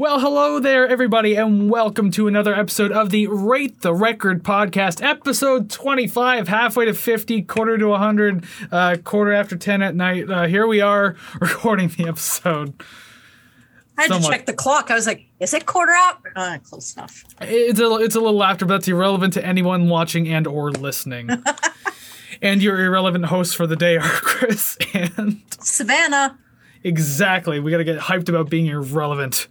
Well, hello there, everybody, and welcome to another episode of the Rate the Record podcast, episode 25, halfway to 50, quarter to 100, uh, quarter after 10 at night. Uh, here we are recording the episode. I had Somewhat. to check the clock. I was like, is it quarter out? Uh, close enough. It's a, it's a little after, but that's irrelevant to anyone watching and or listening. and your irrelevant hosts for the day are Chris and Savannah. exactly. We got to get hyped about being irrelevant.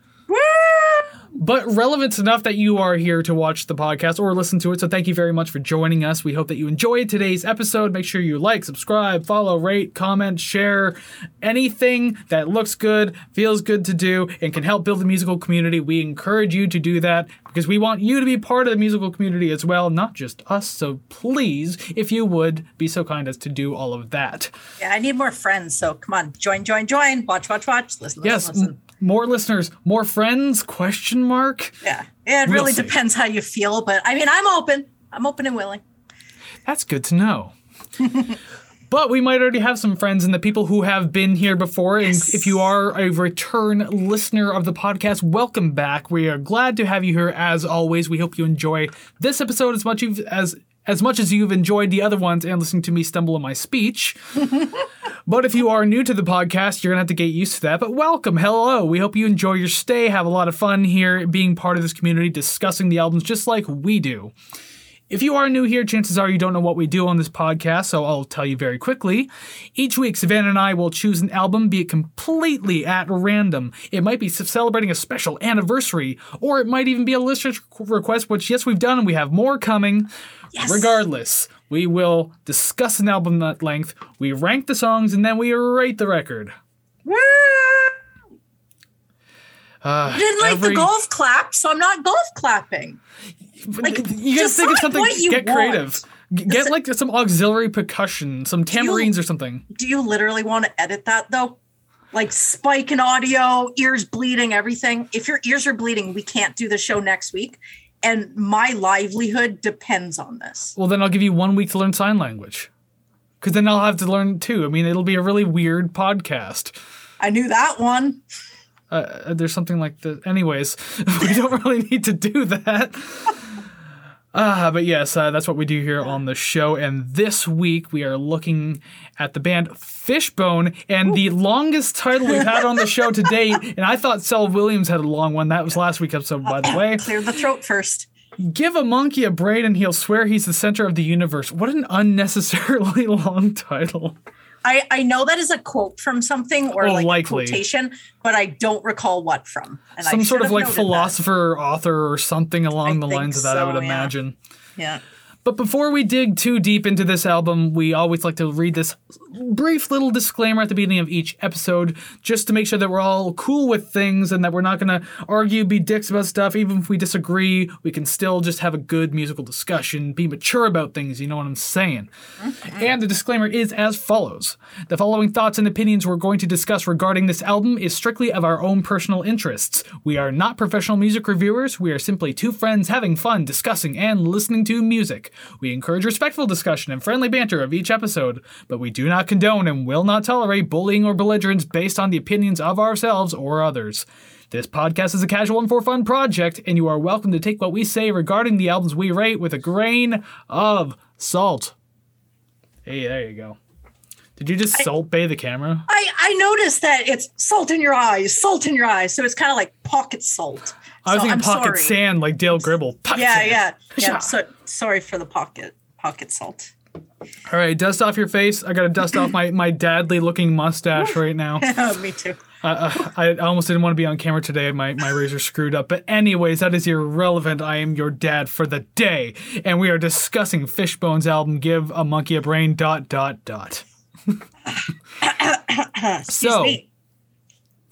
But relevant enough that you are here to watch the podcast or listen to it. So thank you very much for joining us. We hope that you enjoyed today's episode. Make sure you like, subscribe, follow, rate, comment, share anything that looks good, feels good to do, and can help build the musical community. We encourage you to do that because we want you to be part of the musical community as well, not just us. So please, if you would, be so kind as to do all of that. Yeah, I need more friends. So come on, join, join, join. Watch, watch, watch. Listen, Yes, listen, listen. More listeners, more friends? Question mark. Yeah. It We'll really see. depends how you feel. But I mean, I'm open. I'm open and willing. That's good to know. but we might already have some friends and the people who have been here before. And if you are a return listener of the podcast, welcome back. We are glad to have you here as always. We hope you enjoy this episode as much as as much as you've enjoyed the other ones and listening to me stumble in my speech. But if you are new to the podcast, you're going to have to get used to that. But welcome. Hello. We hope you enjoy your stay, have a lot of fun here being part of this community, discussing the albums just like we do. If you are new here, chances are you don't know what we do on this podcast, so I'll tell you very quickly. Each week, Savannah and I will choose an album, be it completely at random. It might be celebrating a special anniversary, or it might even be a listener request, which, yes, we've done, and we have more coming. Yes. Regardless, we will discuss an album at length, we rank the songs, and then we rate the record. Woo! Uh, I didn't like every- the golf clap, so I'm not golf clapping. Like, you gotta think of something. Get want. creative. Get like some auxiliary percussion, some tambourines or something. Do you literally want to edit that though? Like spike in audio, ears bleeding, everything. If your ears are bleeding, we can't do the show next week. And my livelihood depends on this. Well, then I'll give you one week to learn sign language. Because then I'll have to learn too. I mean, it'll be a really weird podcast. I knew that one. Uh, there's something like the. Anyways, we don't really need to do that. Ah, but yes, uh, that's what we do here on the show. And this week we are looking at the band Fishbone and the longest title we've had on the show to date. And I thought Saul Williams had a long one. That was last week's episode, by the way. Clear the throat first. Give a monkey a brain and he'll swear he's the center of the universe. What an unnecessarily long title. I, I know that is a quote from something or Oh, like likely. a quotation, but I don't recall what from. And Some sort of like noted that. philosopher author or something along I the lines of that, I would yeah. imagine. Yeah. But before we dig too deep into this album, we always like to read this brief little disclaimer at the beginning of each episode, just to make sure that we're all cool with things and that we're not going to argue, be dicks about stuff. Even if we disagree, we can still just have a good musical discussion, be mature about things, you know what I'm saying? And the disclaimer is as follows The following thoughts and opinions we're going to discuss regarding this album is strictly of our own personal interests. We are not professional music reviewers, we are simply two friends having fun discussing and listening to music. We encourage respectful discussion and friendly banter of each episode, but we do not condone and will not tolerate bullying or belligerence based on the opinions of ourselves or others. This podcast is a casual and for fun project, and you are welcome to take what we say regarding the albums we rate with a grain of salt. Hey, there you go. Did you just Salt Bae the camera? I, I noticed that it's salt in your eyes, salt in your eyes. So it's kind of like pocket salt. I was So thinking I'm pocket sorry. sand like Dale Gribble. Pocket Yeah, sand. yeah. Yeah. So sorry for the pocket pocket salt. All right, dust off your face. I gotta dust off my, my dadly looking mustache right now. Me too. Uh, I, I almost didn't want to be on camera today. My my razor screwed up. But anyways, that is irrelevant. I am your dad for the day, and we are discussing Fishbone's album "Give a Monkey a Brain." Dot dot dot. So- me.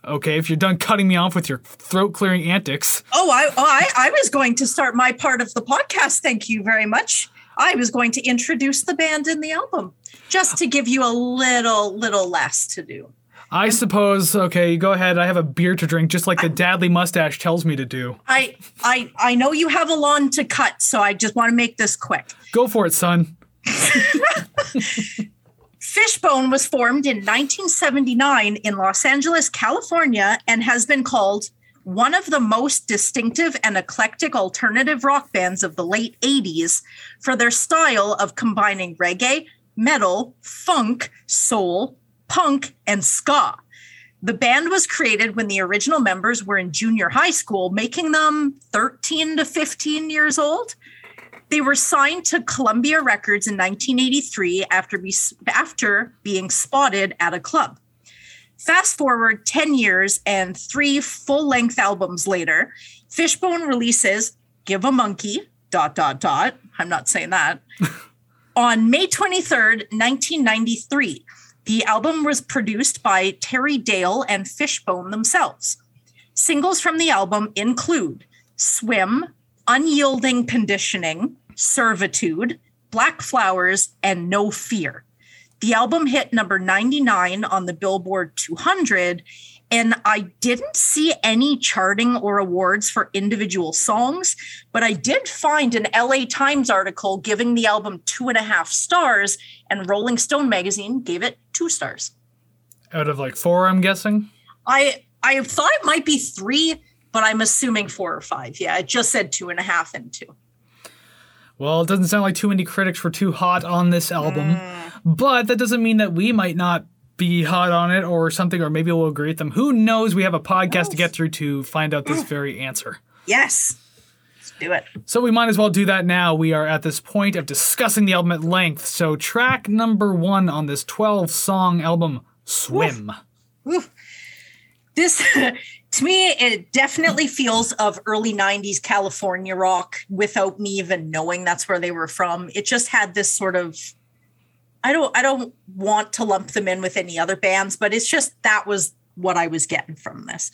Okay, if you're done cutting me off with your throat clearing antics, Oh, I, oh I I was going to start my part of the podcast. Thank you very much. I was going to introduce the band and the album just to give you a little little less to do. I suppose. Okay, go ahead. I have a beer to drink, just like the dadly mustache tells me to do. I I I know you have a lawn to cut, so I just want to make this quick. Go for it, son. Fishbone was formed in 1979 in Los Angeles, California, and has been called one of the most distinctive and eclectic alternative rock bands of the late 80s for their style of combining reggae, metal, funk, soul, punk, and ska. The band was created when the original members were in junior high school, making them 13 to 15 years old. They were signed to Columbia Records in 1983 after, be, after being spotted at a club. Fast forward 10 years and three full length albums later, Fishbone releases Give a Monkey, dot, dot, dot. I'm not saying that. on May 23rd, 1993. The album was produced by Terry Date and Fishbone themselves. Singles from the album include Swim, Unyielding Conditioning, Servitude, Black Flowers, and No Fear. The album hit number 99 on the Billboard 200, and I didn't see any charting or awards for individual songs, but I did find an LA Times article giving the album two and a half stars, and Rolling Stone magazine gave it two stars. Out of like four, I'm guessing? I I thought it might be three, but I'm assuming four or five. Yeah, it just said two and a half and two. Well, it doesn't sound like too many critics were too hot on this album, mm. but that doesn't mean that we might not be hot on it or something, or maybe we'll agree with them. Who knows? We have a podcast to get through to find out this very answer. Yes. Let's do it. So we might as well do that now. We are at this point of discussing the album at length. So, track number one on this 12 song album, Swim. Oof. Oof. This to me it definitely feels of early 90s california rock without me even knowing that's where they were from. It just had this sort of i don't i don't want to lump them in with any other bands but it's just that was what i was getting from this.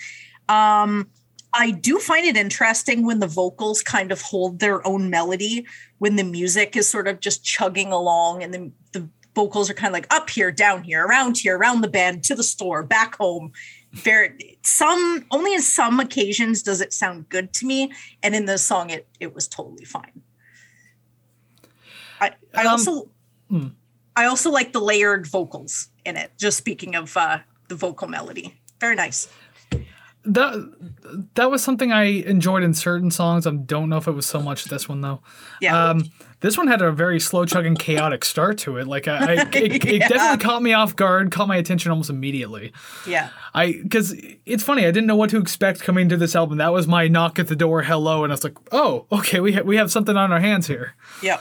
Um i do find it interesting when the vocals kind of hold their own melody when the music is sort of just chugging along and the, the vocals are kind of like up here down here around here around the bend to the store back home very some only in some occasions does it sound good to me and in the song it it was totally fine. I i um, also hmm. i also like the layered vocals in it just speaking of uh the vocal melody. Very nice that that was something I enjoyed in certain songs. I don't know if it was so much this one though. Yeah. Um, this one had a very slow chugging, chaotic start to it. Like I, I it, it definitely caught me off guard, caught my attention almost immediately. Yeah. I because it's funny. I didn't know what to expect coming to this album. That was my knock at the door, hello, and I was like, oh, okay, we ha- we have something on our hands here. Yeah.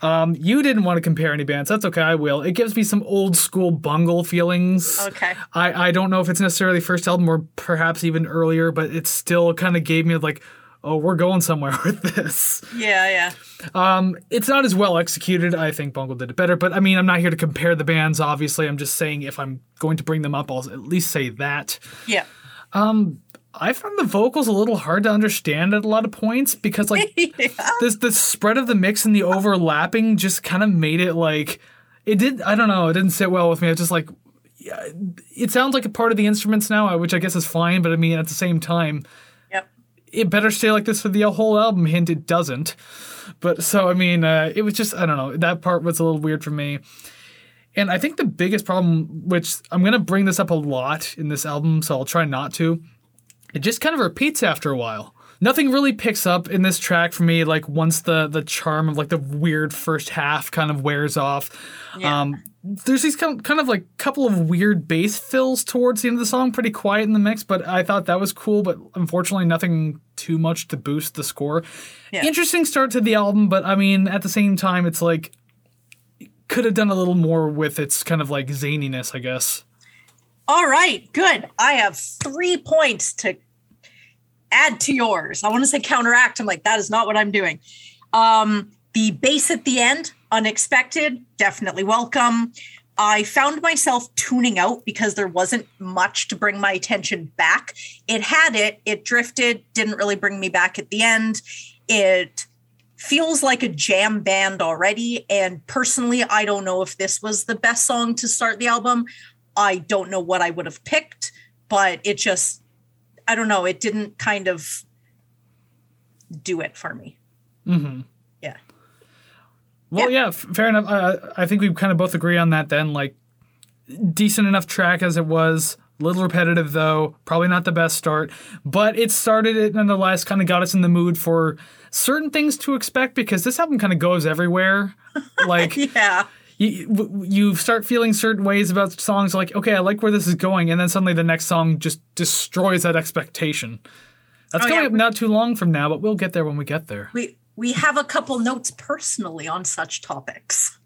Um, you didn't want to compare any bands. That's okay. I will. It gives me some old school bungle feelings. Okay. I, I don't know if it's necessarily first album or perhaps even earlier, but it still kind of gave me like, oh, we're going somewhere with this. Yeah, yeah. Um, it's not as well executed. I think Bungle did it better, but I mean, I'm not here to compare the bands. Obviously, I'm just saying if I'm going to bring them up, I'll at least say that. Yeah. Um, I found the vocals a little hard to understand at a lot of points because like yeah. this the spread of the mix and the overlapping just kind of made it like it did I don't know, it didn't sit well with me. It's just like yeah, it sounds like a part of the instruments now, which I guess is fine, but I mean at the same time Yep. It better stay like this for the whole album. Hint it doesn't. But so I mean, uh, it was just I don't know. That part was a little weird for me. And I think the biggest problem, which I'm gonna bring this up a lot in this album, so I'll try not to, it just kind of repeats after a while. Nothing really picks up in this track for me. Like once the the charm of like the weird first half kind of wears off. Yeah. Um, there's these kind of, kind of like couple of weird bass fills towards the end of the song, pretty quiet in the mix, but I thought that was cool. But unfortunately, nothing too much to boost the score. Yeah. Interesting start to the album, but I mean, at the same time, it's like could have done a little more with its kind of like zaniness, I guess. All right, good. I have three points to add to yours. I want to say counteract. I'm like, that is not what I'm doing. Um, the bass at the end, unexpected, definitely welcome. I found myself tuning out because there wasn't much to bring my attention back. It had it, it drifted, didn't really bring me back at the end. It feels like a jam band already. And personally, I don't know if this was the best song to start the album. I don't know what I would have picked, but it just, I don't know, it didn't kind of do it for me. Mm-hmm. Yeah. Well, yeah, yeah fair enough. I think we kind of both agree on that then. Like, decent enough track as it was. Little repetitive though, probably not the best start, but it started it nonetheless, kind of got us in the mood for certain things to expect because this album kind of goes everywhere. Like Yeah. You, you start feeling certain ways about songs like okay i like where this is going and then suddenly the next song just destroys that expectation. That's Oh, coming yeah. up not too long from now but we'll get there when we get there. We we have a couple notes personally on such topics.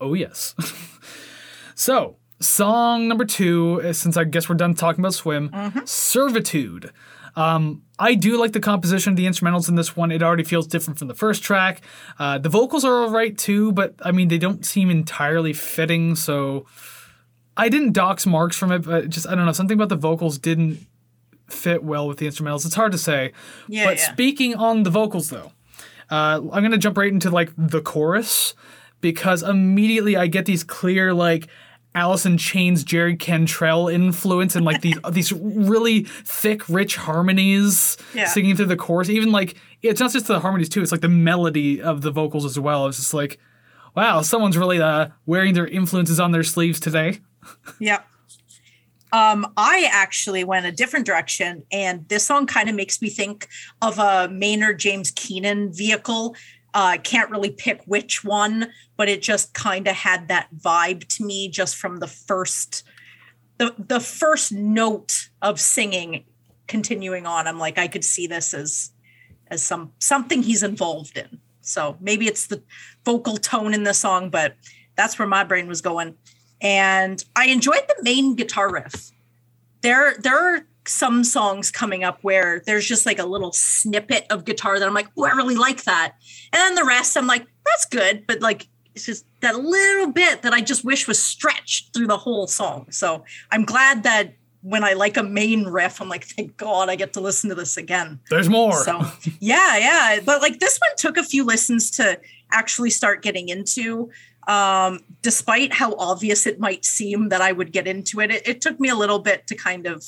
oh yes. So song number two uh, since i guess we're done talking about swim servitude um, I do like the composition of the instrumentals in this one. It already feels different from the first track. Uh, the vocals are all right too, but I mean, they don't seem entirely fitting. So I didn't dox marks from it, but just I don't know something about the vocals didn't fit well with the instrumentals. It's hard to say. Yeah, but yeah. speaking on the vocals though, uh, I'm gonna jump right into like the chorus because immediately I get these clear like In Chains, Jerry Cantrell influence and like these these really thick, rich harmonies Yeah. singing through the chorus. Even like it's not just the harmonies too; it's like the melody of the vocals as well. It's just like, wow, someone's really uh, wearing their influences on their sleeves today. Yeah. Um, I actually went a different direction, and this song kind of makes me think of a Maynard James Keenan vehicle. Uh, I can't really pick which one, but it just kind of had that vibe to me just from the first, the the first note of singing, continuing on. I'm like, I could see this as as some something he's involved in. So maybe it's the vocal tone in the song, but that's where my brain was going. And I enjoyed the main guitar riff. There, there are some songs coming up where there's just like a little snippet of guitar that I'm like, oh, I really like that. And then the rest, I'm like, that's good, but like it's just that little bit that I just wish was stretched through the whole song. So I'm glad that when I like a main riff, I'm like, thank God I get to listen to this again. There's more. So yeah, yeah. But like this one took a few listens to actually start getting into. Um, despite how obvious it might seem that I would get into it, it, it took me a little bit to kind of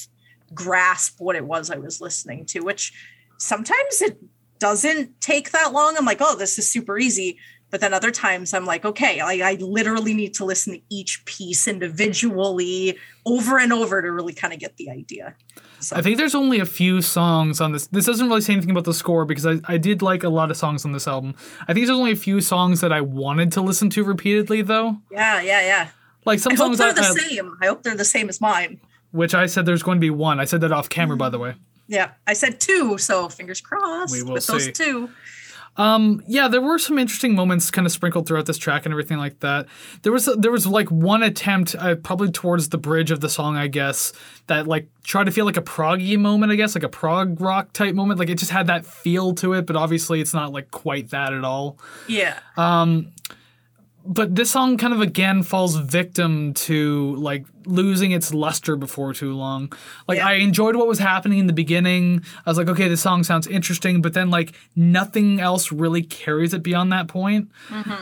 grasp what it was I was listening to, which sometimes it doesn't take that long. I'm like, oh, this is super easy. But then other times I'm like, okay, I, I literally need to listen to each piece individually over and over to really kind of get the idea. So I think there's only a few songs on this. This doesn't really say anything about the score because I, I did like a lot of songs on this album. I think there's only a few songs that I wanted to listen to repeatedly though. yeah, yeah, yeah. Like some I hope songs they're I, the same. I hope they're the same as mine. Which I said there's going to be one. I said that off camera by the way. Yeah, I said two, so fingers crossed We will with see. those two. Um, yeah, there were some interesting moments kind of sprinkled throughout this track and everything like that. There was there was like one attempt, uh, probably towards the bridge of the song, I guess, that like tried to feel like a proggy moment, I guess, like a prog rock type moment. Like it just had that feel to it, but obviously it's not like quite that at all. Yeah, but this song kind of again falls victim to like losing its luster before too long. Like Yeah. I enjoyed what was happening in the beginning. I was like, okay, this song sounds interesting, but then like nothing else really carries it beyond that point.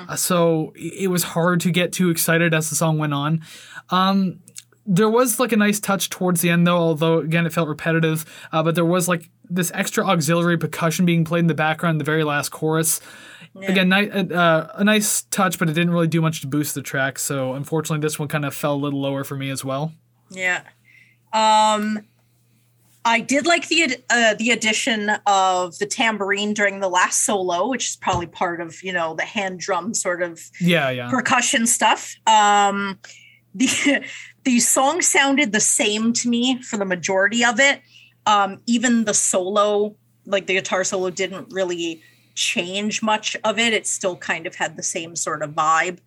Uh, so it was hard to get too excited as the song went on. Um, there was like a nice touch towards the end though, although again it felt repetitive. Uh, but there was like this extra auxiliary percussion being played in the background the very last chorus. Again, ni- uh, a nice touch, but it didn't really do much to boost the track. So unfortunately, this one kind of fell a little lower for me as well. yeah. Um, I did like the uh, the addition of the tambourine during the last solo, which is probably part of you know the hand drum sort of Yeah, yeah. percussion stuff. Um, the the song sounded the same to me for the majority of it. Um, even the solo, like the guitar solo, didn't really change much of it. It still kind of had the same sort of vibe.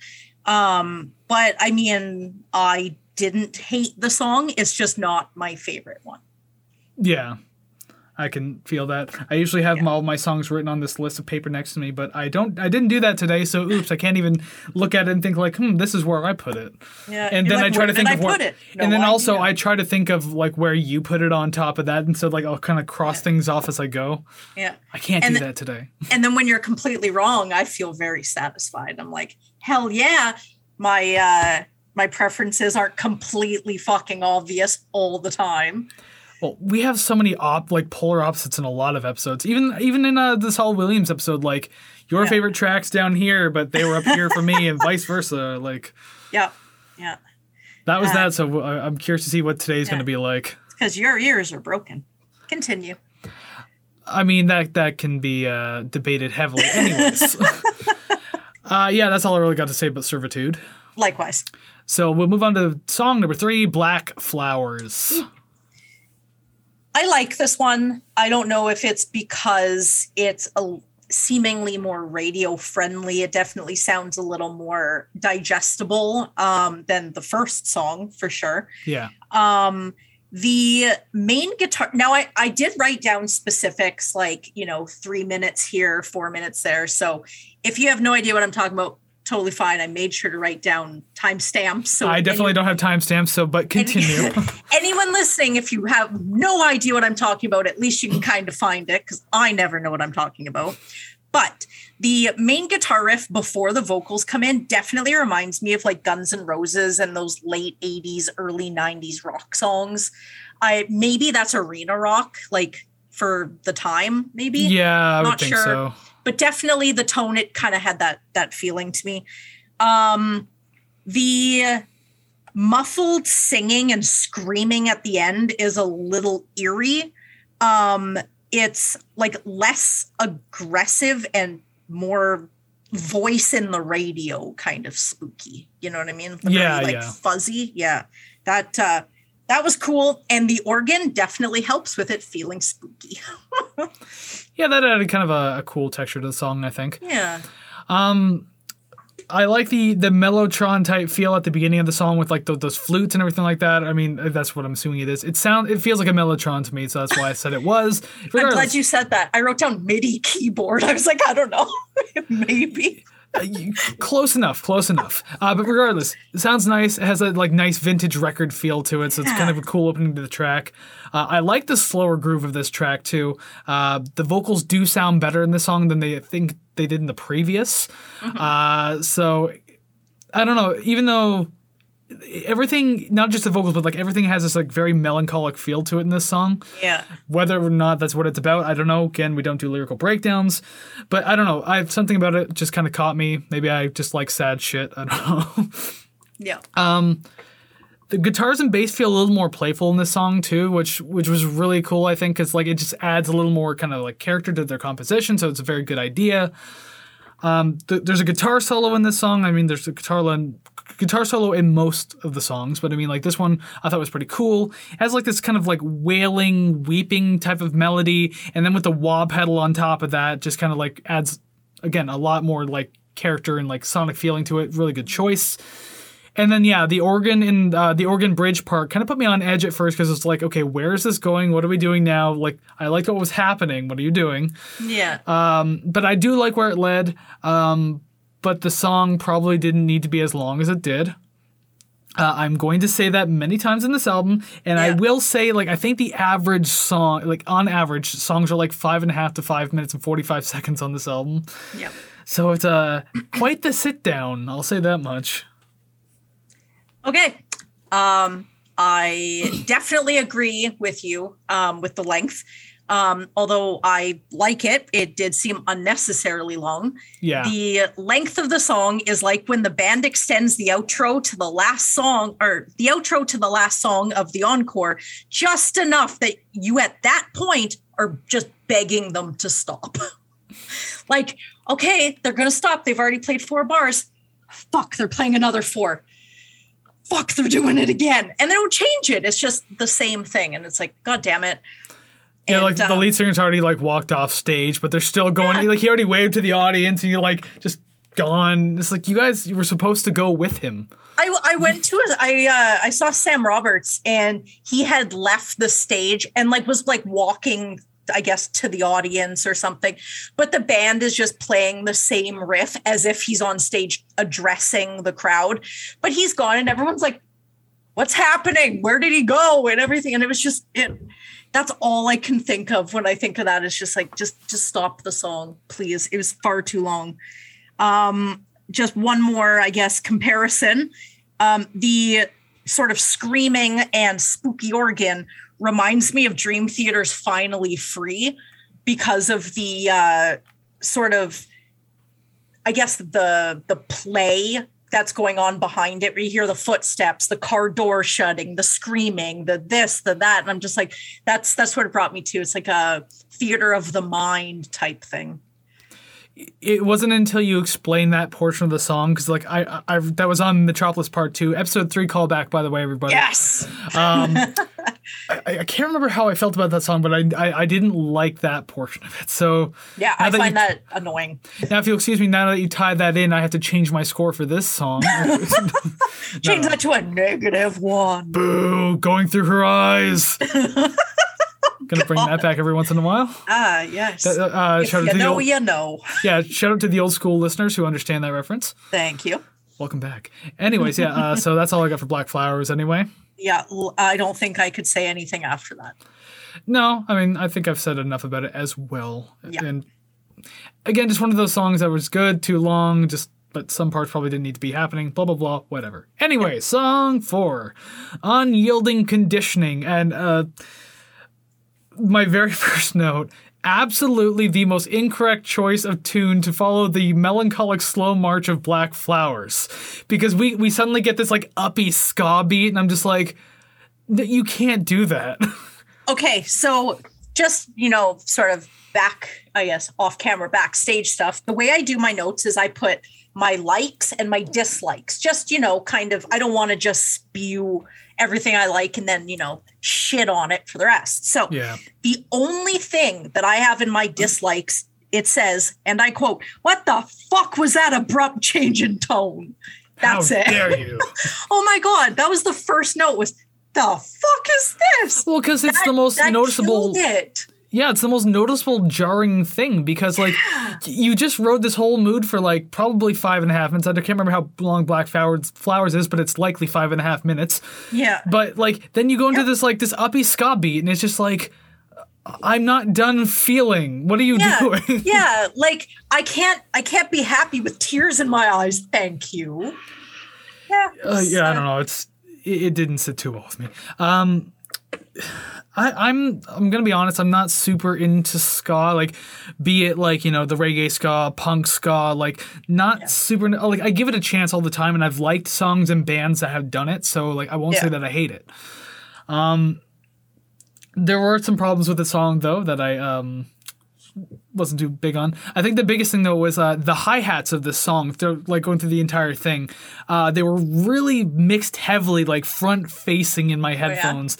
Um, but I mean, I didn't hate the song. It's just not my favorite one. Yeah. I can feel that. I usually have all my songs written on this list of paper next to me, but I don't. I didn't do that today, so oops! I can't even look at it and think like, hmm, this is where I put it. Yeah, and then like, I try to think of I where, put it? and No then also. I try to think of like where you put it on top of that, and so like I'll kind of cross things off as I go. yeah. I can't And do the- that today. and then when you're completely wrong i feel very satisfied i'm like hell yeah my uh my preferences aren't completely fucking obvious all the time Well, we have so many op like polar opposites in a lot of episodes. Even even in uh, the Saul Williams episode, like your Yeah. favorite tracks down here, but they were up here for me, and vice versa. Like yeah yeah That was Uh, that. So I'm curious to see what today's Yeah. going to be like. Because your ears are broken. Continue. I mean that that can be uh, debated heavily, anyways. uh, yeah, that's all I really got to say about servitude. Likewise. So we'll move on to song number three, "Black Flowers." I like this one. I don't know if it's because it's a seemingly more radio friendly. It definitely sounds a little more digestible um, than the first song for sure. Yeah, Um, the main guitar. Now, I I did write down specifics like you know three minutes here, four minutes there. So if you have no idea what I'm talking about, totally fine. I made sure to write down timestamps. So I definitely don't have timestamps. So, but continue. anyone listening, if you have no idea what I'm talking about, at least you can kind of find it because I never know what I'm talking about. But the main guitar riff before the vocals come in definitely reminds me of like Guns N' Roses and those late 80s, early 90s rock songs. I maybe that's arena rock, like for the time, maybe yeah, I would Not think sure. so. But definitely the tone it kind of had that that feeling to me. Um the muffled singing and screaming at the end is a little eerie. Um it's like less aggressive and more voice in the radio kind of spooky you know what i mean? Yeah, like yeah. fuzzy yeah. That uh that was cool and the organ definitely helps with it feeling spooky Yeah, that added kind of a, a cool texture to the song. I think. yeah Um, I like the the mellotron type feel at the beginning of the song with like tho- those flutes and everything like that. I mean, that's what I'm assuming it is. It sound it feels like a mellotron to me, so that's why I said it was. I'm glad you said that. I wrote down MIDI keyboard. I was like, I don't know, maybe. Uh, close enough, close enough. Uh, but regardless, it sounds nice. It has a like nice vintage record feel to it, so it's kind of a cool opening to the track. Uh, I like the slower groove of this track too. Uh, the vocals do sound better in this song than they think they did in the previous. Uh, so I don't know. Even though everything, not just the vocals, but like everything has this like very melancholic feel to it in this song. Yeah. Whether or not that's what it's about, I don't know. Again, we don't do lyrical breakdowns, but I don't know. I have something about it just kind of caught me. Maybe I just like sad shit. I don't know. Yeah. Um the guitars and bass feel a little more playful in this song too, which which was really cool. I think because like it just adds a little more kind of like character to their composition. So it's a very good idea. Um, th- there's a guitar solo in this song. I mean, there's a guitar line, guitar solo in most of the songs, but I mean, like this one, I thought was pretty cool. It has like this kind of like wailing, weeping type of melody, and then with the wah pedal on top of that, just kind of like adds again a lot more like character and like sonic feeling to it. Really good choice. And then yeah, the organ in uh, the organ bridge part kind of put me on edge at first because it's like, okay, where is this going? What are we doing now? Like, I liked what was happening. What are you doing? Yeah. Um, but I do like where it led. Um, but the song probably didn't need to be as long as it did. Uh, I'm going to say that many times in this album, and I will say, like, I think the average song, like on average, songs are like five and a half to five minutes and 45 seconds on this album. yeah. So it's uh, quite the sit down. I'll say that much. Okay. Um, I definitely agree with you um, with the length. Um, although I like it, it did seem unnecessarily long. Yeah. The length of the song is like when the band extends the outro to the last song or the outro to the last song of the encore just enough that you at that point are just begging them to stop. like, okay, they're going to stop. They've already played four bars. Fuck, they're playing another four. Fuck, they're doing it again. And they don't change it. It's just the same thing. And it's like, God damn it. Yeah, And, like the um, lead singer's already like walked off stage, but they're still going. Yeah. Like he already waved to the audience, and you're like just gone. It's like you guys you were supposed to go with him. I, I went to a, I uh, I saw Sam Roberts and he had left the stage and like was like walking I guess to the audience or something but the band is just playing the same riff as if he's on stage addressing the crowd but he's gone and everyone's like what's happening where did he go and everything and it was just it that's all I can think of when I think of that. It's just like just just stop the song please it was far too long um just one more, I guess, comparison. Um, the sort of screaming and spooky organ reminds me of Dream Theater's Finally Free because of the uh, sort of, I guess, the the play that's going on behind it you hear the footsteps the car door shutting the screaming the this the that. And i'm just like that's that's what it brought me to. It's like a theater of the mind type thing it wasn't until you explained that portion of the song because like I, I that was on metropolis part two episode three callback by the way everybody. Yes. Um I, I can't remember how i felt about that song but I, I i didn't like that portion of it. So yeah i that find you- that annoying. Now if you'll excuse me now that you tied that in i have to change my score for this song. Change that to a negative one. Boo going through her eyes gonna bring that back every once in a while? Ah yes. Uh, uh, shout out you to the know old, you know. Yeah shout out to the old school listeners who understand that reference. Thank you. Welcome back. Anyways yeah uh, so that's all i got for black flowers anyway. Yeah I don't think i could say anything after that. No, I mean, I think I've said enough about it as well. Yeah. And again, just one of those songs that was good, too long, just but some parts probably didn't need to be happening, blah blah blah, whatever. Anyway, song 4. Unyielding conditioning. And uh my very first note Absolutely the most incorrect choice of tune to follow the melancholic slow march of Black Flowers. Because we, we suddenly get this like uppy ska beat, and I'm just like, "Th- you can't do that. Okay, so just, you know, sort of back, I guess, off camera, backstage stuff. The way I do my notes is I put my likes and my dislikes. Just, you know, kind of, I don't want to just spew everything I like and then, you know, shit on it for the rest. So Yeah. the only thing that I have in my dislikes, it says, and I quote, What the fuck was that abrupt change in tone? That's How it. dare you? Oh my God. That was the first note was, the fuck is this? Well, because it's That- the most noticeable. it. Yeah, it's the most noticeable jarring thing because like you just wrote this whole mood for like probably five and a half minutes. I can't remember how long Black Flowers Flowers is, but it's likely five and a half minutes. Yeah. But like then you go into this like this uppy ska beat, and it's just like I'm not done feeling. What are you Yeah. doing? yeah. Like I can't I can't be happy with tears in my eyes. Thank you. Yeah. Uh, yeah, I don't know. It's it, it didn't sit too well with me. Um, I, I'm I'm gonna be honest. I'm not super into ska. Like, be it like you know the reggae ska, punk ska. Like, not super. Like, I give it a chance all the time, and I've liked songs and bands that have done it. So like, I won't say that I hate it. Um, there were some problems with the song though that I um wasn't too big on. I think the biggest thing though was uh, the hi hats of this song. They're like going through the entire thing, uh, they were really mixed heavily, like front facing in my headphones,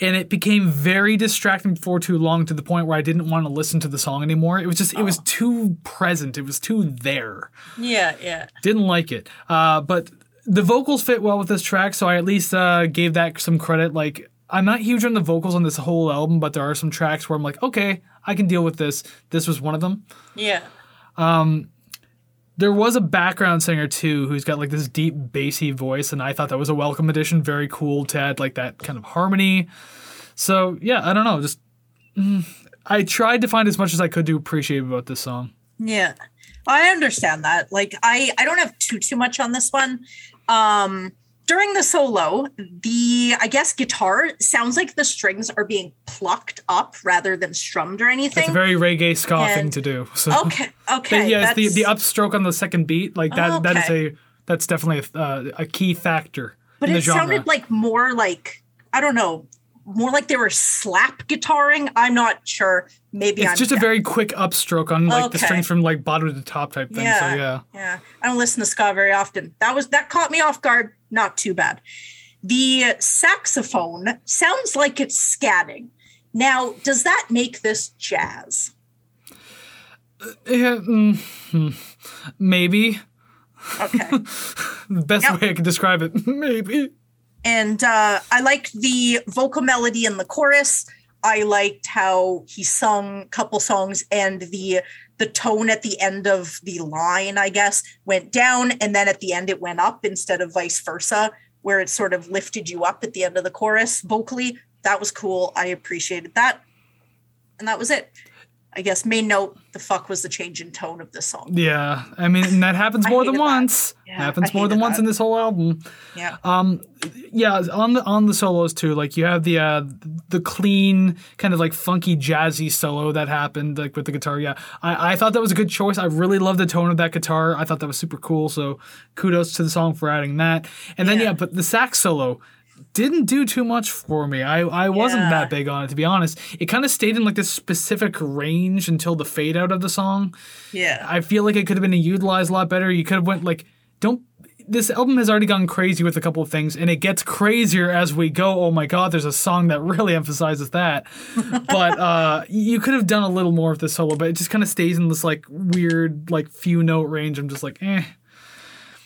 and it became very distracting for too long to the point where I didn't want to listen to the song anymore. It was just it was too present. It was too there. Yeah, yeah. Didn't like it. Uh, but the vocals fit well with this track, so I at least uh, gave that some credit. Like, I'm not huge on the vocals on this whole album, but there are some tracks where I'm like, okay, I can deal with this. This was one of them. Yeah. There was a background singer too who's got like this deep bassy voice, and I thought that was a welcome addition. Very cool to add like that kind of harmony. So yeah, I don't know. Just mm, I tried to find as much as I could to appreciate about this song. Yeah. I understand that. Like I I don't have too too much on this one. Um during the solo, the I guess guitar sounds like the strings are being plucked up rather than strummed or anything. It's a very reggae ska thing to do. So okay, okay. yeah, it's the the upstroke on the second beat, like that. That is a that's definitely a, uh, a key factor but in the it genre. sounded like more like I don't know, more like they were slap guitaring. I'm not sure. Maybe it's I'm just a very quick upstroke on like the strings from like bottom to top type thing. Yeah. So yeah, Yeah, I don't listen to ska very often. That was that caught me off guard. Not too bad. The saxophone sounds like it's scatting. Now, does that make this jazz? yeah mm, hmm, maybe Okay. the best Yep. way I could describe it. maybe and uh, I liked the vocal melody in the chorus. I liked how he sung a couple songs and the the tone at the end of the line, I guess, went down and then at the end it went up instead of vice versa, where it sort of lifted you up at the end of the chorus vocally. That was cool. I appreciated that. And that was it. I guess main note, the fuck was the change in tone of this song. Yeah, I mean, and that happens more than that. once. Yeah, happens more than hated once in this whole album. Yeah. Um, yeah, on the on the solos too. Like you have the uh the clean kind of like funky jazzy solo that happened like with the guitar. Yeah, I, I thought that was a good choice. I really love the tone of that guitar. I thought that was super cool. So kudos to the song for adding that. And then Yeah. yeah, but the sax solo didn't do too much for me. I, I wasn't Yeah. that big on it to be honest. It kind of stayed in like this specific range until the fade out of the song. Yeah. I feel like it could have been utilized a lot better. You could have went like, don't. This album has already gone crazy with a couple of things, and it gets crazier as we go. Oh my god, there's a song that really emphasizes that. but uh, you could have done a little more of the solo, but it just kind of stays in this like weird, like few note range. I'm just like, eh.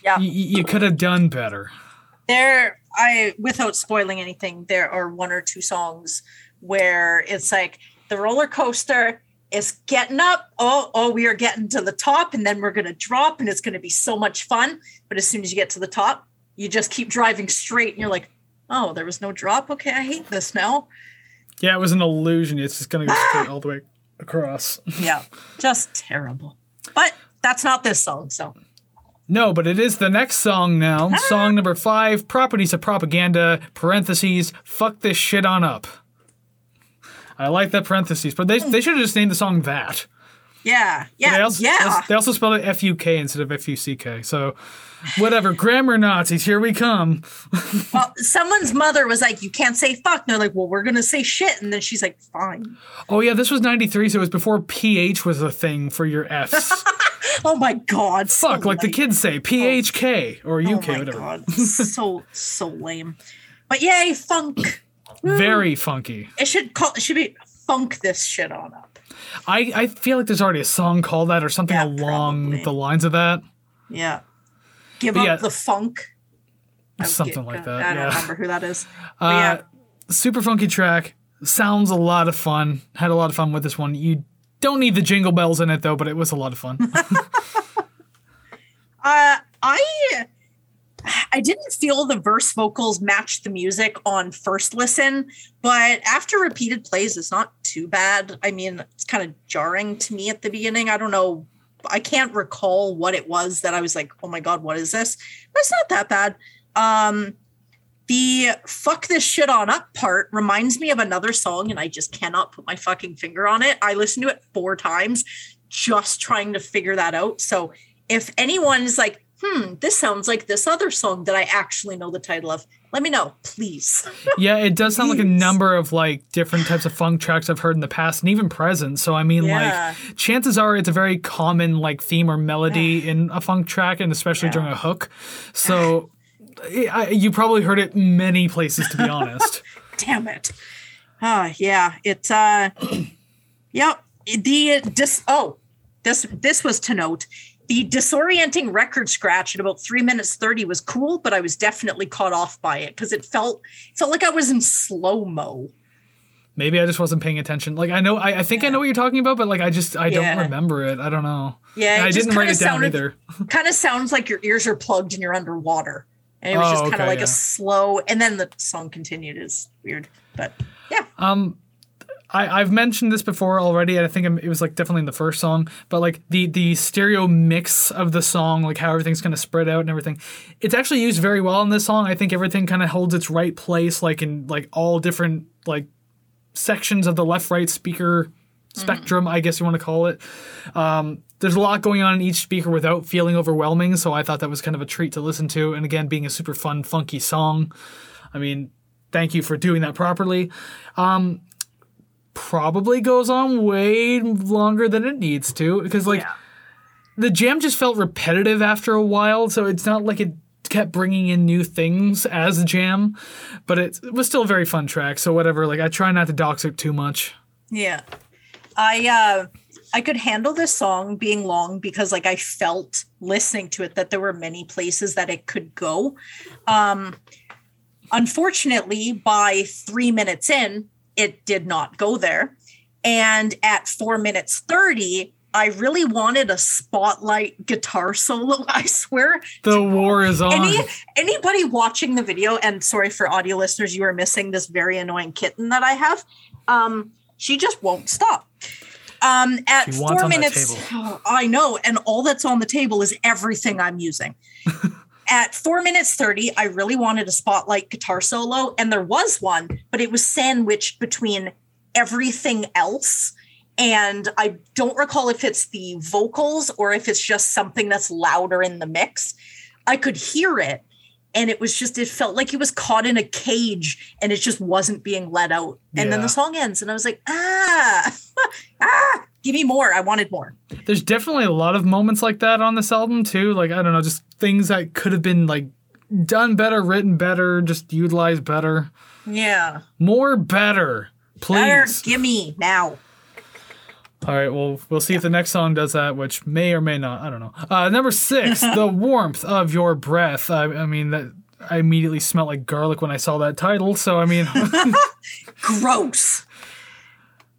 Yeah. Y- you could have done better. there i without spoiling anything there are one or two songs where it's like the roller coaster is getting up. Oh oh we are getting to the top and then we're going to drop and it's going to be so much fun. But as soon as you get to the top you just keep driving straight and you're like oh there was no drop? Okay i hate this now. Yeah, it was an illusion. It's just gonna go straight all the way across. yeah just terrible. But that's not this song so No, but it is the next song now. Ah. Song number five, Properties of Propaganda, parentheses, fuck this shit on up. I like that parentheses, but they, they should have just named the song that. yeah yeah They also, yeah They also spelled it F U K instead of F U C K. So, whatever. Grammar Nazis, here we come. well, someone's mother was like you can't say fuck and they're like well we're going to say shit and then she's like fine Oh, yeah, this was 93, so it was before PH was a thing for your Fs. Oh my god! so Fuck, like the kids say, PHK or Oh UK, my whatever. god, so so lame. But yay, funk! Very funky. It should call. It should be funk this shit on up. I, I feel like there's already a song called that or something Yeah, along probably. the lines of that. Yeah, give But up yeah. the funk. Something get- like that, I don't yeah. remember who that is. Uh, yeah, super funky track. Sounds a lot of fun. Had a lot of fun with this one. You don't need the jingle bells in it though, but it was a lot of fun. uh, I I didn't feel the verse vocals matched the music on first listen, but after repeated plays, it's not too bad. I mean, it's kind of jarring to me at the beginning. I don't know. I can't recall what it was that I was like, oh my God, what is this? But it's not that bad. Um, the fuck this shit on up part reminds me of another song, and I just cannot put my fucking finger on it. I listened to it four times just trying to figure that out. So if anyone's like, hmm, this sounds like this other song that I actually know the title of, let me know, please. yeah, it does sound like a number of like different types of funk tracks I've heard in the past and even present. So I mean Yeah. like chances are it's a very common like theme or melody in a funk track and especially Yeah. during a hook. So I, you probably heard it many places to be honest. Damn it. Ah, yeah, it's uh yep. The dis oh, this this was to note. The disorienting record scratch at about three minutes thirty was cool, but I was definitely caught off by it because it felt felt like I was in slow mo. Maybe I just wasn't paying attention. Like I know I, I think I know what you're talking about, but like I just I don't remember it. I don't know. Yeah, it I didn't write it down sounded- either. Kind of sounds like your ears are plugged and you're underwater, and it was Oh, just kind of okay, like yeah. a slow. And then the song continued. Is weird, but yeah, Um, I, I've mentioned this before already. and I think it was like definitely in the first song, but like the the stereo mix of the song, like how everything's kind of spread out and everything, it's actually used very well in this song. I think everything kind of holds its right place, like in like all different like sections of the left right speaker spectrum, I guess you want to call it. Um, there's a lot going on in each speaker without feeling overwhelming, so I thought that was kind of a treat to listen to. And again, being a super fun, funky song, I mean, thank you for doing that properly. Um, probably goes on way longer than it needs to because like Yeah. the jam just felt repetitive after a while so it's not like it kept bringing in new things as a jam but it, it was still a very fun track so whatever like i try not to dox it too much Yeah. I uh I could handle this song being long because like I felt listening to it that there were many places that it could go. Um unfortunately by 3 minutes in it did not go there. And at 4 minutes 30 I really wanted a spotlight guitar solo, I swear. the war is on Any anybody watching the video, and sorry for audio listeners, you are missing this very annoying kitten that I have. Um, she just won't stop. Um, at four minutes, oh, I know, and all that's on the table is everything I'm using. at four minutes 30, I really wanted a spotlight guitar solo, and there was one, but it was sandwiched between everything else. And I don't recall if it's the vocals or if it's just something that's louder in the mix. I could hear it, and it was just, it felt like he was caught in a cage and it just wasn't being let out. And then the song ends, and I was like, ah, ah, give me more. I wanted more. There's definitely a lot of moments like that on this album too. Like I don't know, just things that could have been like done better, written better, just utilized better. Yeah. More better, Better, please. give me now. All right, well, we'll see if the next song does that, which may or may not. I don't know. Uh, number six, "The Warmth of Your Breath." I, I mean, that I immediately smelled like garlic when I saw that title. So I mean, Gross.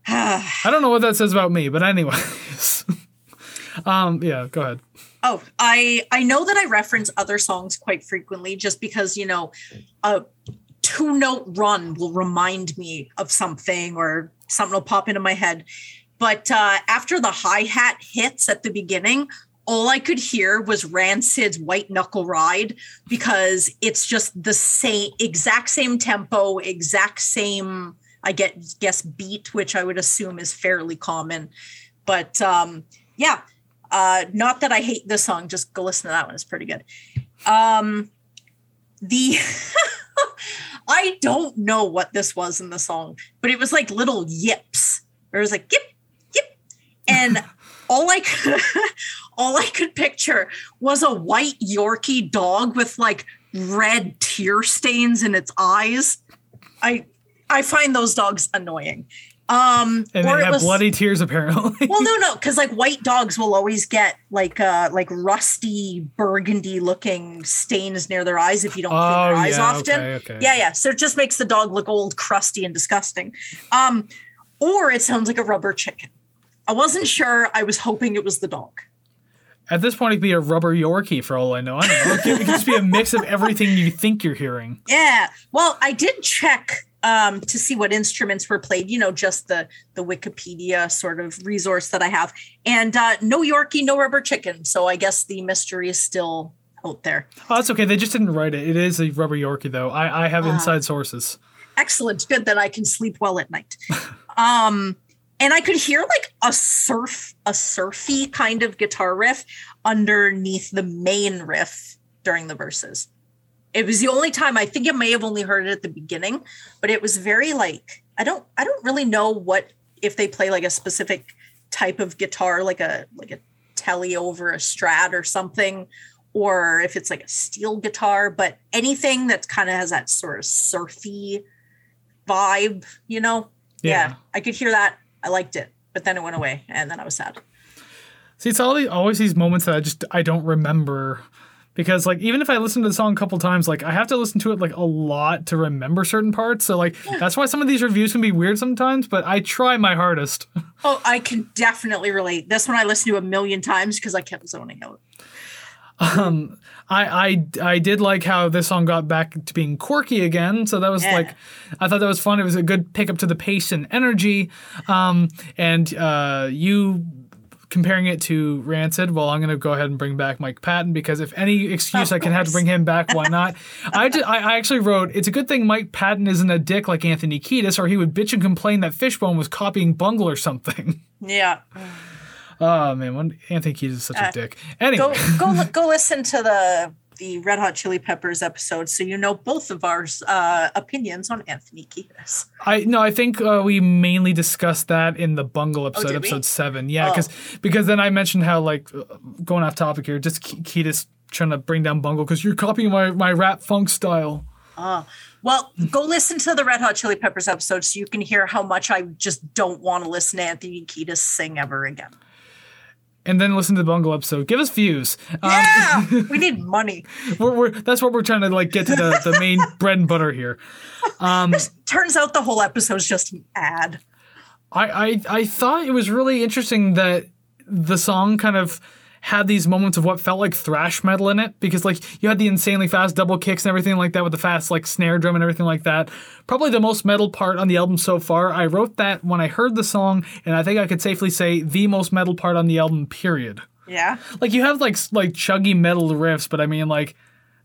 I don't know what that says about me, but anyways. um, yeah, go ahead. Oh, I I know that I reference other songs quite frequently just because, you know, a two note run will remind me of something or something will pop into my head. But uh, after the hi hat hits at the beginning, all I could hear was Rancid's White Knuckle Ride because it's just the same, exact same tempo, exact same, I get guess beat, which I would assume is fairly common. But um, yeah, uh, not that I hate this song, just go listen to that one. It's pretty good. Um, the I don't know what this was in the song, but it was like little yips. It was like yip, and all I could, all I could picture was a white Yorkie dog with like red tear stains in its eyes. I I find those dogs annoying. Um, And or they have was- bloody tears apparently. well, no, no, because like white dogs will always get like uh like rusty burgundy looking stains near their eyes if you don't clean Oh, their eyes often. okay, okay. Yeah, yeah. So it just makes the dog look old, crusty, and disgusting. Um, or it sounds like a rubber chicken. I wasn't sure. I was hoping it was the dog. At this point, it could be a rubber Yorkie for all I know. I don't know. It could, it could just be a mix of everything you think you're hearing. Yeah. Well, I did check um, to see what instruments were played. You know, just the the Wikipedia sort of resource that I have, and uh, no Yorkie, no rubber chicken. So I guess the mystery is still out there. Oh, that's okay. They just didn't write it. It is a rubber Yorkie, though. I, I have Ah. inside sources. Excellent. Good that I can sleep well at night. um, and I could hear like a surf, a surfy kind of guitar riff underneath the main riff during the verses. It was the only time I think I may have only heard it at the beginning, but it was very like I don't I don't really know what if they play like a specific type of guitar, like a like a Tele over a strat or something, or if it's like a steel guitar, but anything that kind of has that sort of surfy vibe, you know? Yeah. Yeah. I could hear that. I liked it, but then it went away and then I was sad. See, it's all always these moments that I just I don't remember because like even if I listen to the song a couple times, like I have to listen to it like a lot to remember certain parts. So like that's why some of these reviews can be weird sometimes. But I try my hardest. Oh, I can definitely relate. This one I listened to a million times because I kept zoning out. Um, I, I I did like how this song got back to being quirky again. So that was Yeah. like I thought that was fun. It was a good pickup to the pace and energy. Um, and uh, you comparing it to Rancid, well, I'm gonna go ahead and bring back Mike Patton because if any excuse Of I can have to bring him back, why not? I, ju- I I actually wrote it's a good thing Mike Patton isn't a dick like Anthony Kiedis, or he would bitch and complain that Fishbone was copying Bungle or something. Yeah. oh man, when Anthony Kiedis is such a Uh, dick. Anyway. Go go go listen to the the Red Hot Chili Peppers episode so you know both of our uh, opinions on Anthony Kiedis. I no, I think uh, we mainly discussed that in the Bungle episode, Oh, did we? episode seven. Yeah, Oh. because because then I mentioned how like uh, going off topic here, just Kiedis trying to bring down Bungle because you're copying my my rap funk style. Well, go listen to the Red Hot Chili Peppers episode so you can hear how much I just don't want to listen to Anthony Kiedis sing ever again. And then listen to the Bungle episode. Give us views. Um, Yeah, we need money. we're, we're, that's what we're trying to like get to the, the main bread and butter here. Turns out the whole episode's just an ad. I, I I thought it was really interesting that the song kind of had these moments of what felt like thrash metal in it because like you had the insanely fast double kicks and everything like that with the fast like snare drum and everything like that. Probably the most metal part on the album so far. I wrote that when I heard the song, and I think I could safely say the most metal part on the album. Period. Yeah. Like you have like like chuggy metal riffs, but I mean like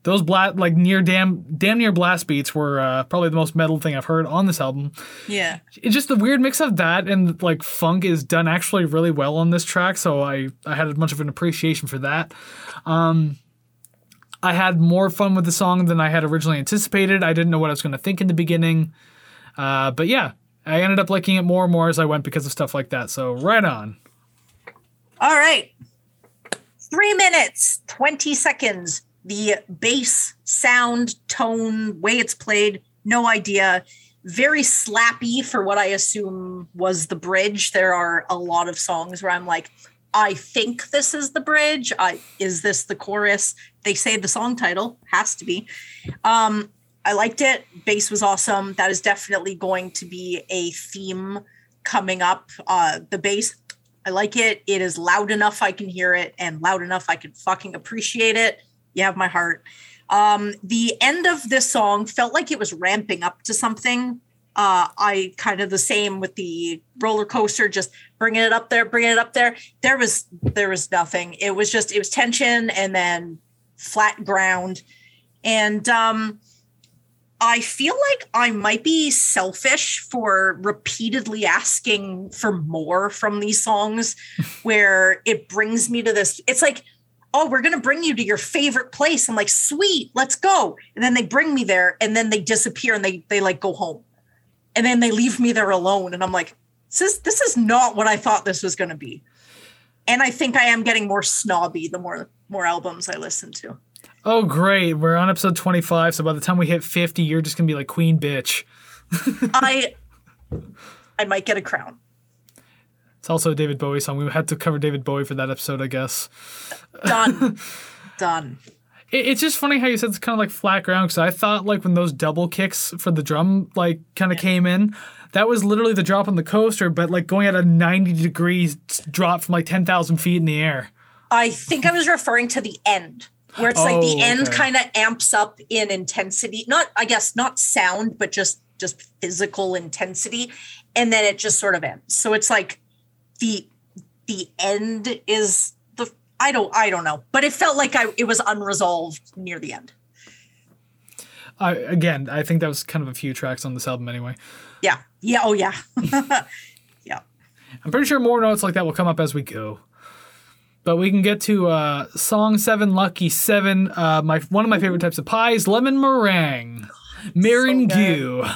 those bla- like near damn damn near blast beats were uh, probably the most metal thing I've heard on this album. Yeah. It's just the weird mix of that and like funk is done actually really well on this track, so I I had much of an appreciation for that. Um, I had more fun with the song than I had originally anticipated. I didn't know what I was going to think in the beginning, uh, but yeah, I ended up liking it more and more as I went because of stuff like that. So right on. All right. Three minutes, 20 seconds. The bass, sound, tone, way it's played, no idea. Very slappy for what I assume was the bridge. There are a lot of songs where I'm like, I think this is the bridge. I is this the chorus? They say the song title has to be. Um, I liked it. Bass was awesome. That is definitely going to be a theme coming up. Uh, the bass, I like it. It is loud enough I can hear it, and loud enough I can fucking appreciate it. You have my heart. Um, the end of this song felt like it was ramping up to something. Uh, I kind of the same with the roller coaster, just bringing it up there, bringing it up there. There was there was nothing. It was just it was tension and then flat ground, and um, I feel like I might be selfish for repeatedly asking for more from these songs, where it brings me to this. It's like oh, we're going to bring you to your favorite place. I'm like, sweet, let's go. And then they bring me there and then they disappear and they, they like go home. And then they leave me there alone. And I'm like, this is, this is not what I thought this was going to be. And I think I am getting more snobby the more, more albums I listen to. Oh great, we're on episode 25, so by the time we hit 50, you're just gonna be like queen bitch. I, I might get a crown. It's also a David Bowie song. We had to cover David Bowie for that episode, I guess. Done. Done. It, it's just funny how you said it's kind of like flat ground because I thought like when those double kicks for the drum like kind of came in, that was literally the drop on the coaster, but like going at a 90 degrees drop from like 10,000 feet in the air. I think I was referring to the end, where it's like the Oh, end okay. kind of amps up in intensity. Not, I guess, not sound, but just just physical intensity, and then it just sort of ends. So it's like the the end is the I don't I don't know, but it felt like I it was unresolved near the end. I, again, I think that was kind of a few tracks on this album anyway. Yeah, yeah, oh yeah, yeah. I'm pretty sure more notes like that will come up as we go. But we can get to uh, song seven, Lucky Seven. Uh, my one of my favorite types of pies, lemon meringue, meringue. so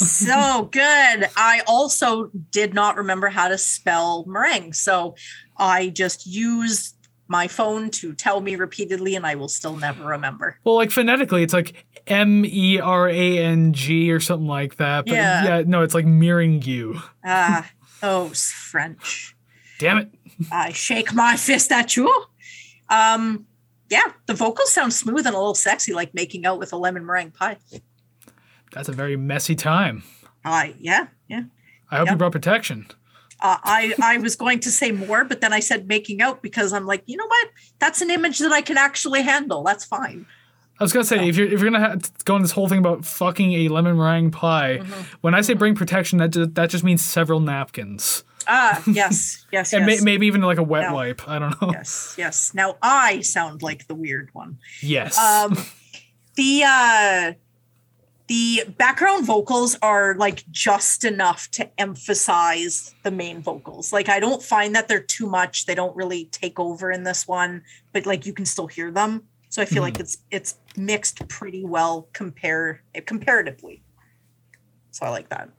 good. I also did not remember how to spell meringue. So I just used my phone to tell me repeatedly, and I will still never remember. Well, like phonetically, it's like M E R A N G or something like that. But Yeah. yeah, no, it's like meringue. Ah, those French. Damn it. I shake my fist at you. Um, yeah, the vocals sound smooth and a little sexy, like making out with a lemon meringue pie. That's a very messy time. I yeah, yeah. I hope you brought protection. Uh, I I was going to say more, but then I said making out because I'm like, you know what? That's an image that I can actually handle. That's fine. I was gonna say if you're if you're gonna go on this whole thing about fucking a lemon meringue pie, Mm-hmm. when I say bring protection, that ju- that just means several napkins Ah, yes, yes, and yes. may- maybe even like a wet No. wipe. I don't know. Yes, yes. Now I sound like the weird one. Yes. Um, the uh, the background vocals are like just enough to emphasize the main vocals. Like I don't find that they're too much. They don't really take over in this one, but like you can still hear them. So I feel like it's it's mixed pretty well compare comparatively. So I like that.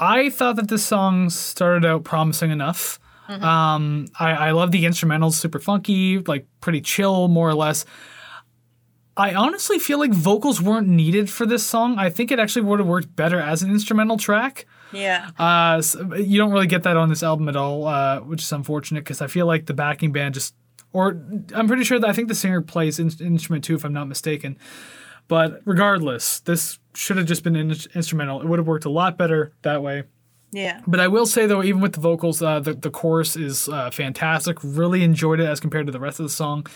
I thought that this song started out promising enough. Mm-hmm. Um, I, I love the instrumentals, super funky, like pretty chill, more or less. I honestly feel like vocals weren't needed for this song. I think it actually would have worked better as an instrumental track. Yeah. Uh, s- you don't really get that on this album at all, uh, which is unfortunate because I feel like the backing band just, or I'm pretty sure that I think the singer plays in, instrument too, if I'm not mistaken. But regardless, this should have just been in- instrumental. It would have worked a lot better that way. Yeah. But I will say though, even with the vocals, uh, the the chorus is uh, fantastic. Really enjoyed it as compared to the rest of the song.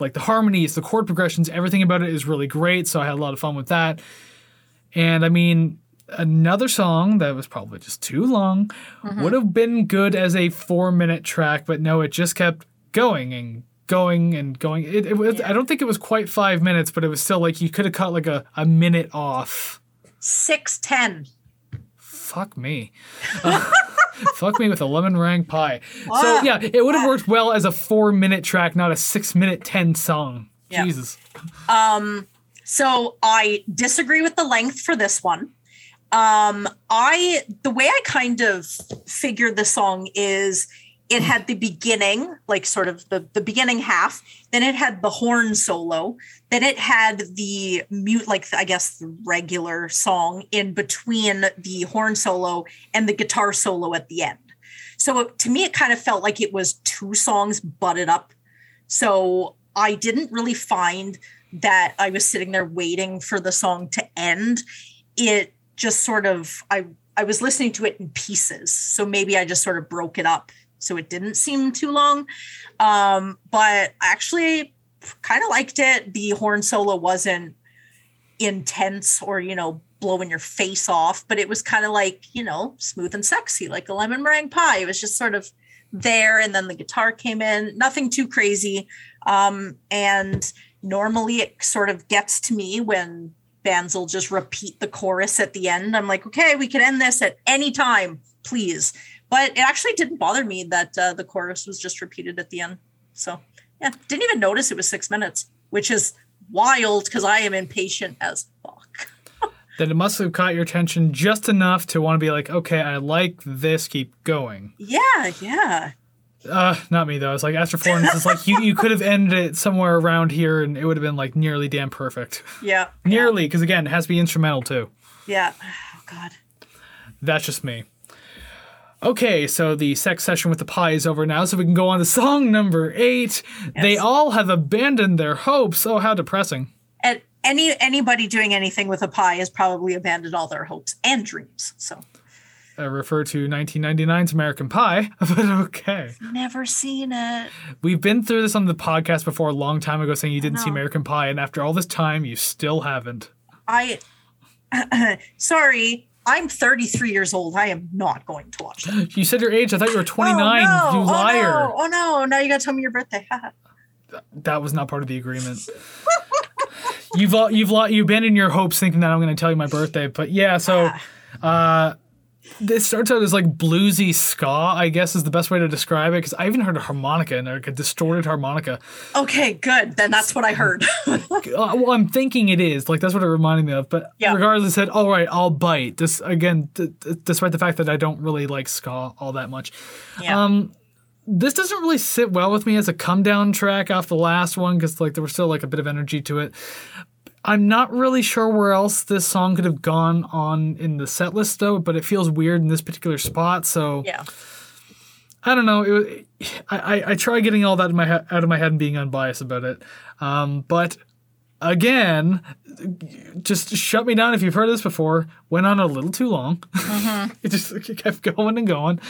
Like the harmonies, the chord progressions, everything about it is really great. So I had a lot of fun with that. And I mean, another song that was probably just too long would have been good as a four minute track, but no, it just kept going and going and going. It, it was, I don't think it was quite five minutes, but it was still like you could have cut like a, a minute off. 610. Fuck me. Uh, fuck me with a lemon meringue pie. So Ah. yeah, it would have worked well as a four minute track, not a six minute ten song. Yeah. Jesus. So I disagree with the length for this one. Um, I the way I kind of figured the song is it had the beginning, like sort of the, the beginning half, then it had the horn solo, then it had the mute, like I guess the regular song in between the horn solo and the guitar solo at the end. So it- to me, it kind of felt like it was two songs butted up. So I didn't really find that I was sitting there waiting for the song to end. It just sort of I I was listening to it in pieces. So maybe I just sort of broke it up so it didn't seem too long. Um, but I actually kind of liked it. The horn solo wasn't intense or, you know, blowing your face off, but it was kind of like, you know, smooth and sexy, like a lemon meringue pie. It was just sort of there. And then the guitar came in, nothing too crazy. Um, and normally it sort of gets to me when bands will just repeat the chorus at the end. I'm like, okay, we can end this at any time, please. But it actually didn't bother me that uh, the chorus was just repeated at the end. So yeah, didn't even notice it was six minutes, which is wild because I am impatient as fuck. Then it must have caught your attention just enough to want to be like, okay, I like this, keep going. Yeah, yeah. Uh, not me though. It's like after four minutes, it's like you, you could have ended it somewhere around here and it would have been like nearly damn perfect. Yeah. Nearly, because again, it has to be instrumental too. Yeah. Oh God. That's just me. Okay, so the sex session with the pie is over now, so we can go on to song number eight. They all have abandoned their hopes. Oh, how depressing. And any anybody doing anything with a pie has probably abandoned all their hopes and dreams. So I refer to 1999's American Pie, but okay. never seen it. We've been through this on the podcast before a long time ago saying you didn't see. American Pie, and after all this time, you still haven't. I sorry. I'm 33 years old. I am not going to watch that. You said your age. I thought you were 29. Oh, no. You liar. Oh no. oh no! Now you got to tell me your birthday. That was not part of the agreement. you've you've you abandoned your hopes thinking that I'm going to tell you my birthday, but yeah. So, uh, this starts out as like bluesy ska. I guess is the best way to describe it because I even heard a harmonica and like a distorted harmonica. okay, good. Then that's what I heard. Uh, well, I'm thinking it is like that's what it reminded me of. But Yeah. regardless, I said all right, I'll bite. This again, d- d- despite the fact that I don't really like ska all that much. yeah. Um, this doesn't really sit well with me as a come down track off the last one because like there was still like a bit of energy to it. I'm not really sure where else this song could have gone on in the set list though, but it feels weird in this particular spot. So yeah. I don't know. It, I, I I try getting all that in my out of my head and being unbiased about it. Um, but again, just shut me down if you've heard this before. Went on a little too long. it just it kept going and going.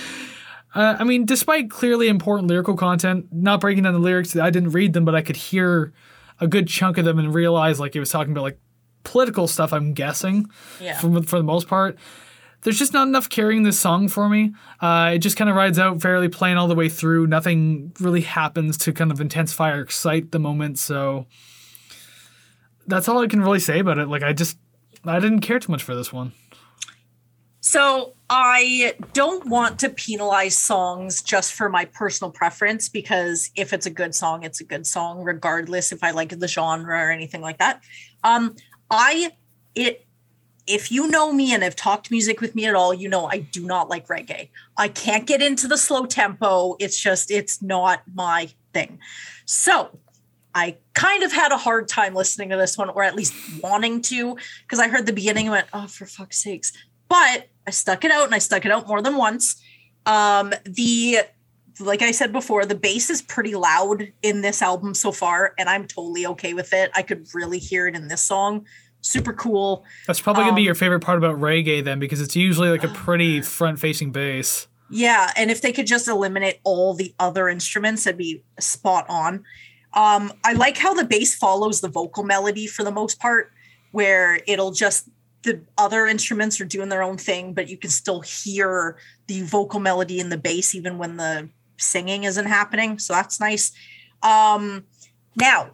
Uh, I mean, despite clearly important lyrical content, not breaking down the lyrics, I didn't read them, but I could hear a good chunk of them and realize like it was talking about like political stuff. I'm guessing Yeah. for for the most part. There's just not enough carrying this song for me. Uh, it just kind of rides out fairly plain all the way through. Nothing really happens to kind of intensify or excite the moment. So that's all I can really say about it. Like I just I didn't care too much for this one. So I don't want to penalize songs just for my personal preference because if it's a good song, it's a good song, regardless if I like the genre or anything like that. Um, I it if you know me and have talked music with me at all, you know I do not like reggae. I can't get into the slow tempo. It's just it's not my thing. So I kind of had a hard time listening to this one, or at least wanting to, because I heard the beginning and went, oh, for fuck's sakes. But I stuck it out and I stuck it out more than once. Um, the like I said before, the bass is pretty loud in this album so far, and I'm totally okay with it. I could really hear it in this song, super cool. That's probably gonna be Um, your favorite part about reggae then, because it's usually like a pretty front-facing bass. Yeah, and if they could just eliminate all the other instruments, it'd be spot on. Um, I like how the bass follows the vocal melody for the most part, where it'll just the other instruments are doing their own thing, but you can still hear the vocal melody in the bass even when the singing isn't happening. So that's nice. Um, now,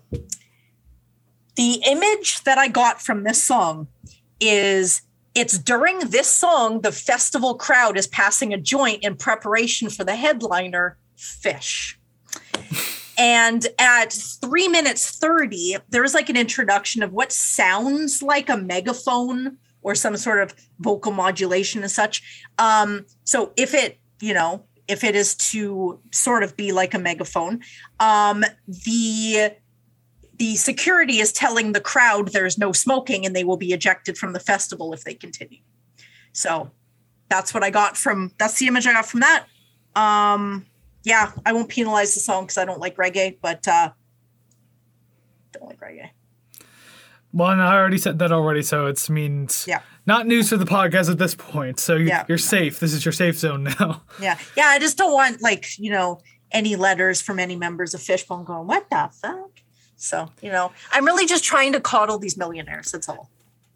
the image that I got from this song is it's during this song the festival crowd is passing a joint in preparation for the headliner Phish and at three minutes 30 there is like an introduction of what sounds like a megaphone or some sort of vocal modulation and such um so if it you know if it is to sort of be like a megaphone um the the security is telling the crowd there's no smoking and they will be ejected from the festival if they continue. So that's what I got from that's the image I got from that. Um yeah, I won't penalize the song because I don't like reggae, but uh don't like reggae. Well, and I already said that already, so it's means Yeah. not news to the podcast at this point. So you're, Yeah. you're safe. This is your safe zone now. Yeah. Yeah, I just don't want like, you know, any letters from any members of Fishbone going, what the fuck? So, you know, I'm really just trying to coddle these millionaires. That's all.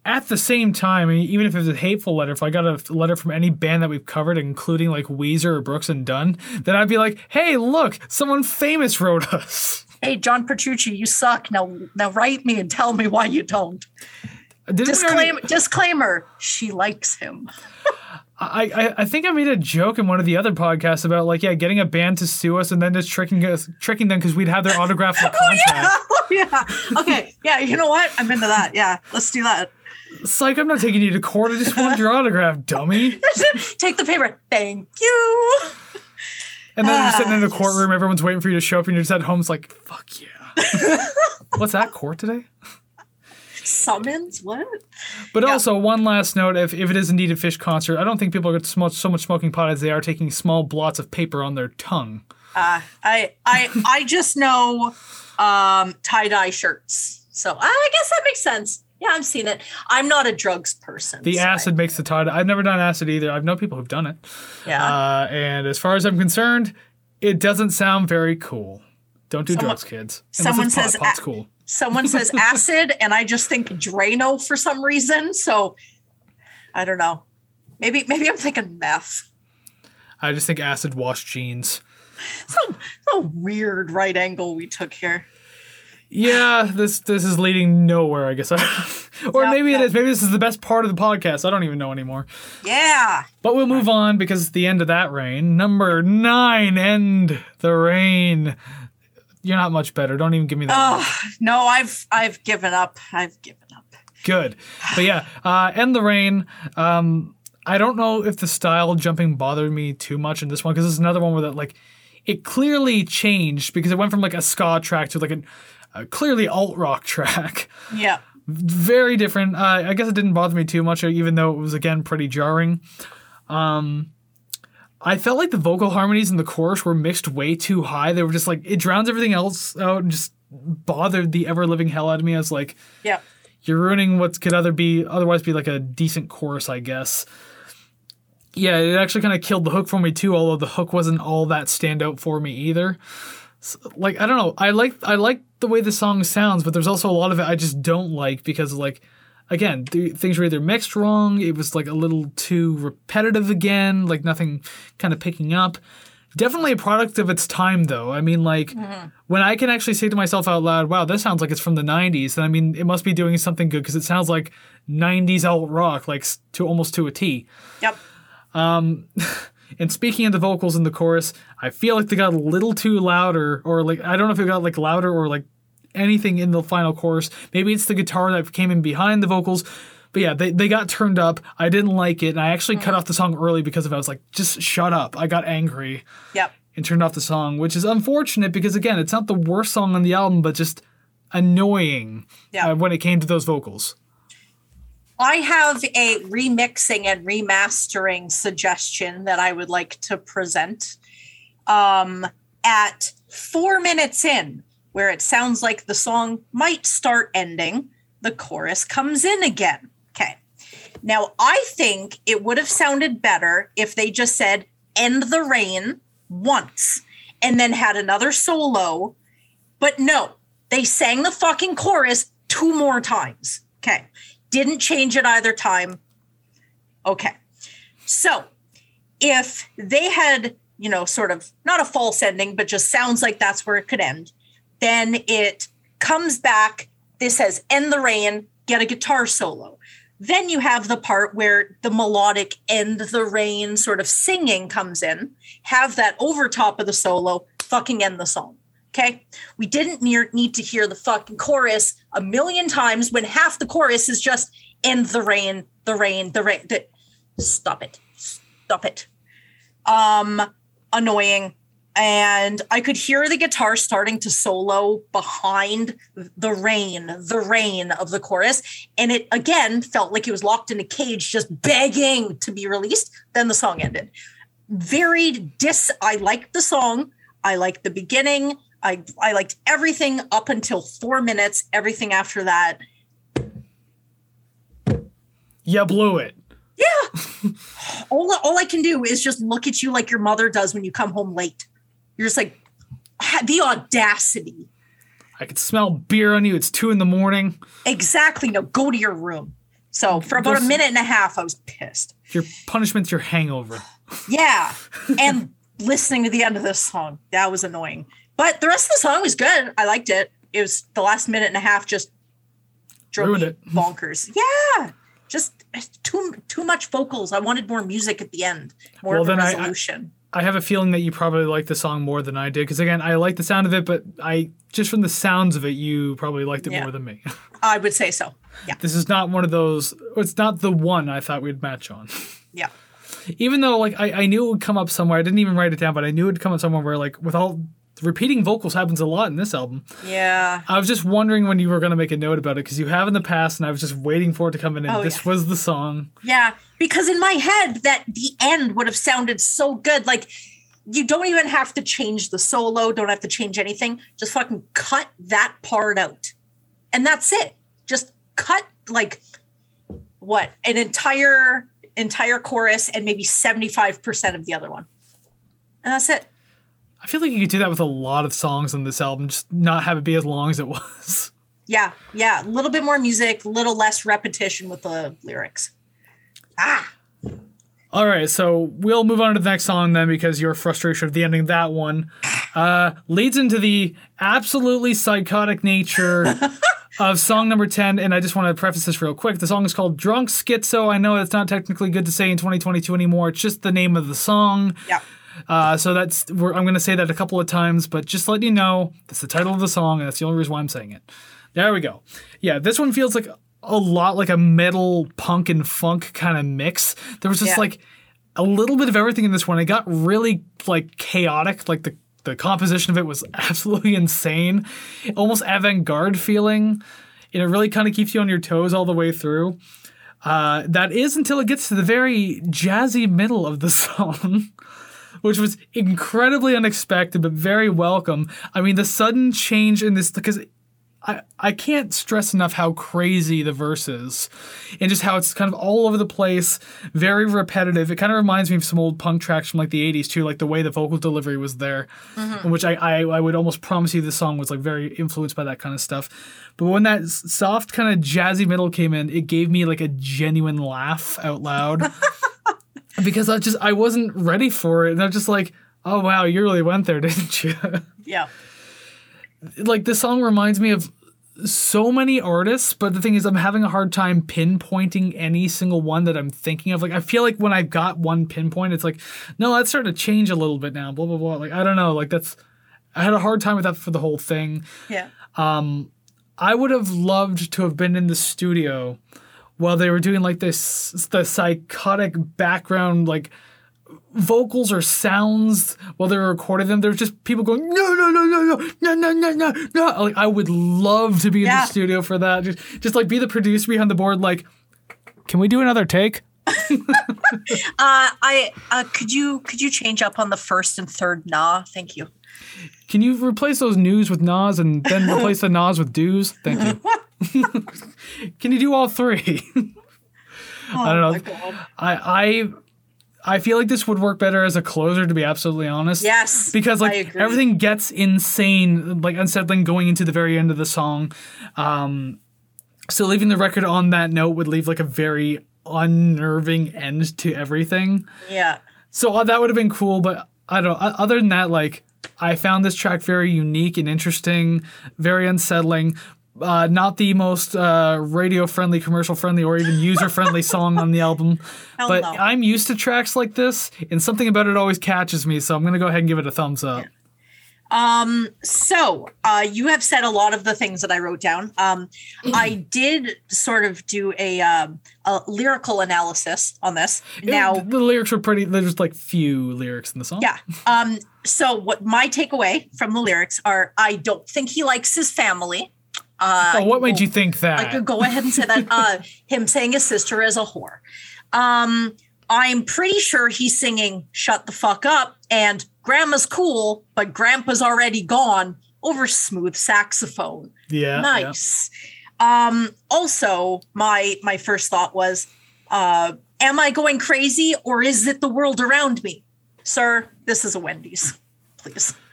At the same time, even if it was a hateful letter, if I got a letter from any band that we've covered, including like Weezer or Brooks and Dunn, then I'd be like, "Hey, look, someone famous wrote us." Hey, John Petrucci, you suck. Now now write me and tell me why you don't. Didn't we already- Disclaimer disclaimer, she likes him. I, I I think I made a joke in one of the other podcasts about like yeah, getting a band to sue us and then just tricking us, tricking them because we'd have their autograph the oh, contract. Oh yeah. Okay. Yeah, you know what? I'm into that. Yeah. Let's do that. Psych, I'm not taking you to court. I just want your autograph, dummy. Take the paper. Thank you. And then you're sitting in the Ah, courtroom, everyone's waiting for you to show up, and you're just at home. It's like, fuck yeah. What's that court today? Summons? What? But Yeah. also, one last note: if, if it is indeed a Phish concert, I don't think people are much, so much smoking pot as they are taking small blots of paper on their tongue. Uh, I I I just know um tie-dye shirts. So I guess that makes sense. Yeah, I've seen it. I'm not a drugs person. The so I- acid makes the tie. I've never done acid either. I've known people who've done it. yeah. Uh, and as far as I'm concerned, it doesn't sound very cool. Don't do Someone- drugs, kids. Unless someone pot, says pot's a- cool. Someone says acid, and I just think Drano for some reason. So I don't know. Maybe maybe I'm thinking meth. I just think acid wash jeans. So so weird right angle we took here. Yeah, this this is leading nowhere. I guess, or maybe it is. Maybe this is the best part of the podcast. I don't even know anymore. Yeah. But we'll move on because it's the end of that rain. Number nine, end the reign. You're not much better. Don't even give me that. Oh no, I've I've given up. I've given up. Good. But yeah, uh, end the reign. Um, I don't know if the style jumping bothered me too much in this one because this is another one where that like it clearly changed because it went from like a ska track to like a, a clearly alt rock track. Yeah. very different. Uh, I guess it didn't bother me too much, even though it was again pretty jarring. Um, I felt like the vocal harmonies in the chorus were mixed way too high. They were just like it drowns everything else out and just bothered the ever living hell out of me. I was like, Yeah. you're ruining what could other be otherwise be like a decent chorus, I guess. Yeah, it actually kind of killed the hook for me too. Although the hook wasn't all that standout for me either. Like I don't know, I like I like the way the song sounds, but there's also a lot of it I just don't like because like again th- things were either mixed wrong. It was like a little too repetitive again, like nothing kind of picking up. Definitely a product of its time, though. I mean, like mm-hmm. when I can actually say to myself out loud, "Wow, this sounds like it's from the '90s," then I mean it must be doing something good because it sounds like '90s alt rock, like to almost to a T. Yep. Um, And speaking of the vocals in the chorus, I feel like they got a little too louder, or like I don't know if it got like louder or like anything in the final chorus. Maybe it's the guitar that came in behind the vocals. But yeah, they, they got turned up. I didn't like it, and I actually cut off the song early because of it. I was like, just shut up. I got angry Yep. and turned off the song, which is unfortunate because again, it's not the worst song on the album, but just annoying Yeah. uh, when it came to those vocals. I have a remixing and remastering suggestion that I would like to present. Um, at four minutes in, where it sounds like the song might start ending, the chorus comes in again. Okay. Now, I think it would have sounded better if they just said end the rain once and then had another solo. But no, they sang the fucking chorus two more times. Okay. Didn't change it either time. Okay. So if they had, you know, sort of not a false ending, but just sounds like that's where it could end, then it comes back. This says end the rain, get a guitar solo. Then you have the part where the melodic end the rain sort of singing comes in, have that over top of the solo, fucking end the song. Okay. We didn't near, need to hear the fucking chorus a million times when half the chorus is just in the rain, the rain, the rain. The, stop it. Stop it. Um, annoying. And I could hear the guitar starting to solo behind the rain, the rain of the chorus. And it again felt like it was locked in a cage, just begging to be released. Then the song ended. Very dis. I liked the song. I liked the beginning. I I liked everything up until four minutes. Everything after that, You blew it. yeah. all all I can do is just look at you like your mother does when you come home late. You're just like the audacity. I could smell beer on you. It's two in the morning. Exactly. No, go to your room. So for about a minute and a half, I was pissed. Your punishment's your hangover. Yeah. and listening to the end of this song, that was annoying. But the rest of the song was good. I liked it. It was the last minute and a half just drove Ruined me it. bonkers. Yeah. Just too too much vocals. I wanted more music at the end. More Well, of a then I- I- resolution. I have a feeling that you probably like the song more than I did because again, I like the sound of it, but I just from the sounds of it, you probably liked it Yeah. more than me. I would say so. Yeah. this is not one of those. It's not the one I thought we'd match on. Yeah. even though like I, I knew it would come up somewhere. I didn't even write it down, but I knew it would come up somewhere where like with all repeating vocals happens a lot in this album. Yeah. I was just wondering when you were going to make a note about it because you have in the past, and I was just waiting for it to come in. And Oh, this yeah. was the song. Yeah, because in my head that the end would have sounded so good. Like you don't even have to change the solo, don't have to change anything. Just fucking cut that part out. And that's it. Just cut like what? An entire entire chorus and maybe 75% of the other one. And that's it. I feel like you could do that with a lot of songs on this album, just not have it be as long as it was. Yeah, yeah. A little bit more music, a little less repetition with the lyrics. Ah, All right, so we'll move on to the next song then because your frustration of the ending of that one uh, leads into the absolutely psychotic nature of song number 10. And I just want to preface this real quick. The song is called Drunk Schizo. I know it's not technically good to say in 2022 anymore, it's just the name of the song. yeah. Uh, so that's we're, I'm going to say that a couple of times, but just letting you know that's the title of the song, and that's the only reason why I'm saying it. There we go. Yeah, this one feels like a lot like a metal punk and funk kind of mix. There was just Yeah. like a little bit of everything in this one. It got really like chaotic. Like the the composition of it was absolutely insane, almost avant-garde feeling. And it really kind of keeps you on your toes all the way through. Uh, that is until it gets to the very jazzy middle of the song which was incredibly unexpected but very welcome. I mean, the sudden change in this because I I can't stress enough how crazy the verse is, and just how it's kind of all over the place, very repetitive. It kind of reminds me of some old punk tracks from like the '80s too, like the way the vocal delivery was there, mm-hmm. which I, I I would almost promise you this song was like very influenced by that kind of stuff. But when that soft kind of jazzy middle came in, it gave me like a genuine laugh out loud because I just I wasn't ready for it, and I'm just like, oh wow, you really went there, didn't you? Yeah. like this song reminds me of so many artists, but the thing is, I'm having a hard time pinpointing any single one that I'm thinking of. Like, I feel like when I've got one pinpoint, it's like, no, that's starting to change a little bit now. Blah blah blah. Like, I don't know. Like, that's I had a hard time with that for the whole thing. Yeah. Um, I would have loved to have been in the studio while they were doing like this the psychotic background like vocals or sounds while they were recording them. There was just people going no no no no no no no no no no. Like I would love to be in Yeah. the studio for that. Just just like be the producer behind the board. Like, can we do another take? Uh, I uh, could you could you change up on the first and third nah? Thank you. Can you replace those news with nas and then replace the nas with do's? Thank you. Can you do all three? Oh, don't know. I I I feel like this would work better as a closer, to be absolutely honest. Yes. because I like everything gets insane, like unsettling going into the very end of the song. Um, so leaving the record on that note would leave like a very unnerving end to everything. Yeah. So uh, that would have been cool, but I don't. o- Other than that, like I found this track very unique and interesting, very unsettling. Uh, not the most uh, radio friendly, commercial friendly, or even user friendly song on the album. Hell but no. I'm used to tracks like this, and something about it always catches me. So I'm gonna go ahead and give it a thumbs up. Um, so uh, you have said a lot of the things that I wrote down. Um, I did sort of do a, um a lyrical analysis on this. Now, the, the lyrics were pretty. There's like few lyrics in the song. yeah. Um, so what my takeaway from the lyrics are: I don't think he likes his family. Uh, Oh, what made you think that? I could go ahead and say that. Uh, him saying his sister is a whore. Um, I'm pretty sure he's singing "Shut the fuck up" and "Grandma's cool, but Grandpa's already gone" over smooth saxophone. yeah. yeah. nice. Um, also, my my first thought was, uh, "Am I going crazy, or is it the world around me?" Sir, this is a Wendy's, please.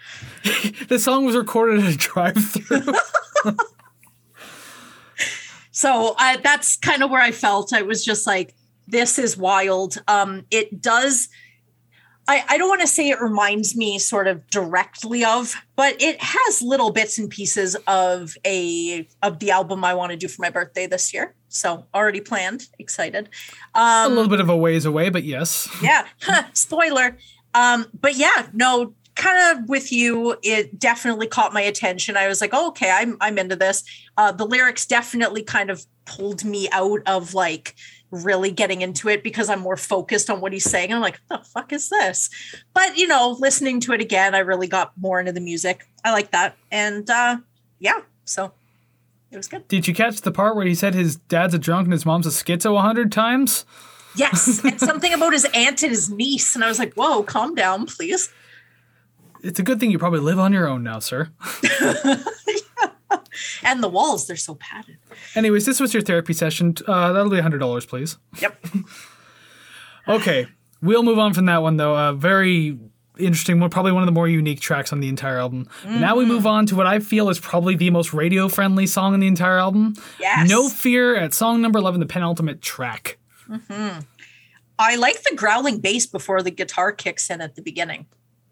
The song was recorded at a drive-through. So uh, that's kind of where I felt. I was just like, this is wild. Um, it does. I, I don't want to say it reminds me sort of directly of, but it has little bits and pieces of a of the album I want to do for my birthday this year. So already planned, excited. a Um, little bit of a ways away, but yes. yeah, spoiler. Um, but yeah, no, kind of with you, it definitely caught my attention. I was like, oh, okay, I'm I'm into this. Uh, the lyrics definitely kind of pulled me out of like really getting into it because I'm more focused on what he's saying. I'm like, the fuck is this? But you know, listening to it again, I really got more into the music. I like that. And uh yeah, so it was good. Did you catch the part where he said his dad's a drunk and his mom's a schizo a hundred times? Yes. and something about his aunt and his niece. And I was like, whoa, calm down, please. It's a good thing you probably live on your own now, sir. And the walls, they're so padded. Anyways, this was your therapy session. Uh, that'll be hundred dollars, please. Yep. Okay, we'll move on from that one though. Uh, very interesting one, probably one of the more unique tracks on the entire album. Now we move on to what I feel is probably the most radio-friendly song in the entire album. Yes. No Fear at song number eleven, the penultimate track. Hmm. I like the growling bass before the guitar kicks in at the beginning.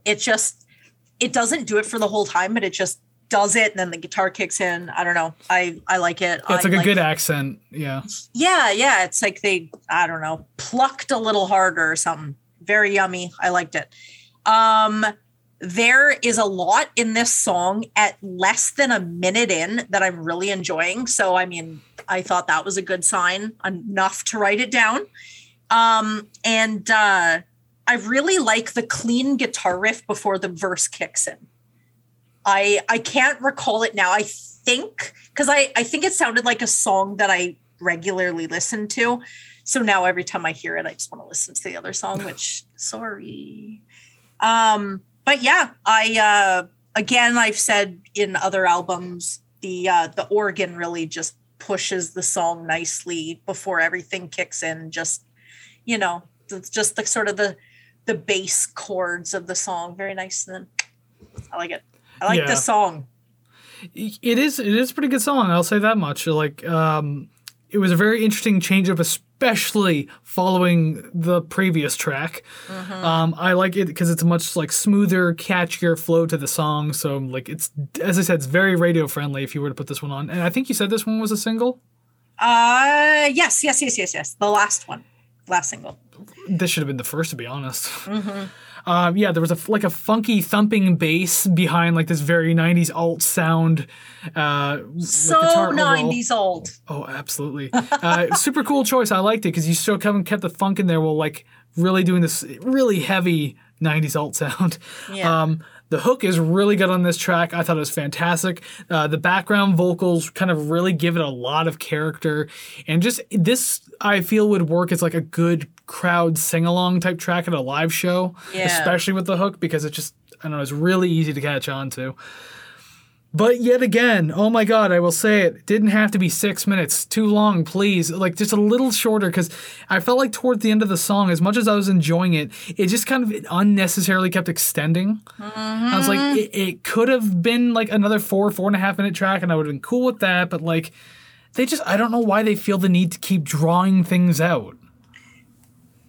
It just it doesn't do it for the whole time, but it just does it and then the guitar kicks in. I don't know. I I like it. Yeah, it's I like a good accent. Yeah. Yeah, yeah. It's like they, I don't know, plucked a little harder or something. Very yummy. I liked it. Um, there is a lot in this song at less than a minute in that I'm really enjoying. So, I mean, I thought that was a good sign, enough to write it down. Um, and uh, I really like the clean guitar riff before the verse kicks in. I I can't recall it now. I think because I I think it sounded like a song that I regularly listen to. So now every time I hear it, I just want to listen to the other song. Which sorry, um, but yeah, I uh, again I've said in other albums the uh, the organ really just pushes the song nicely before everything kicks in. Just you know, it's just the sort of the the bass chords of the song. Very nice, and then I like it. I like Yeah. this song. It is it is a pretty good song. I'll say that much. Like um, it was a very interesting change up, especially following the previous track. Um, I like it because it's a much like smoother, catchier flow to the song. So like it's as I said, it's very radio friendly. If you were to put this one on, and I think you said this one was a single. Uh yes, yes, yes, yes, yes. The last one, last single. This should have been the first, to be honest. Um, yeah, there was a like a funky thumping bass behind like this very '90s alt sound. Uh, So nineties old. Oh, absolutely. Uh, super cool choice. I liked it because you still kind of kept the funk in there while like really doing this really heavy 90s alt sound. Yeah. Um, the hook is really good on this track. I thought it was fantastic. Uh, the background vocals kind of really give it a lot of character. And just this, I feel, would work as like a good crowd sing along type track at a live show, Yeah. especially with the hook because it's just, I don't know, it's really easy to catch on to. But yet again, oh my god, I will say it, it didn't have to be six minutes. Too long, please. Like just a little shorter, because I felt like towards the end of the song, as much as I was enjoying it, it just kind of unnecessarily kept extending. Mm-hmm. I was like, it, it could have been like another four, four and a half minute track, and I would have been cool with that. But like, they just, I don't know why they feel the need to keep drawing things out.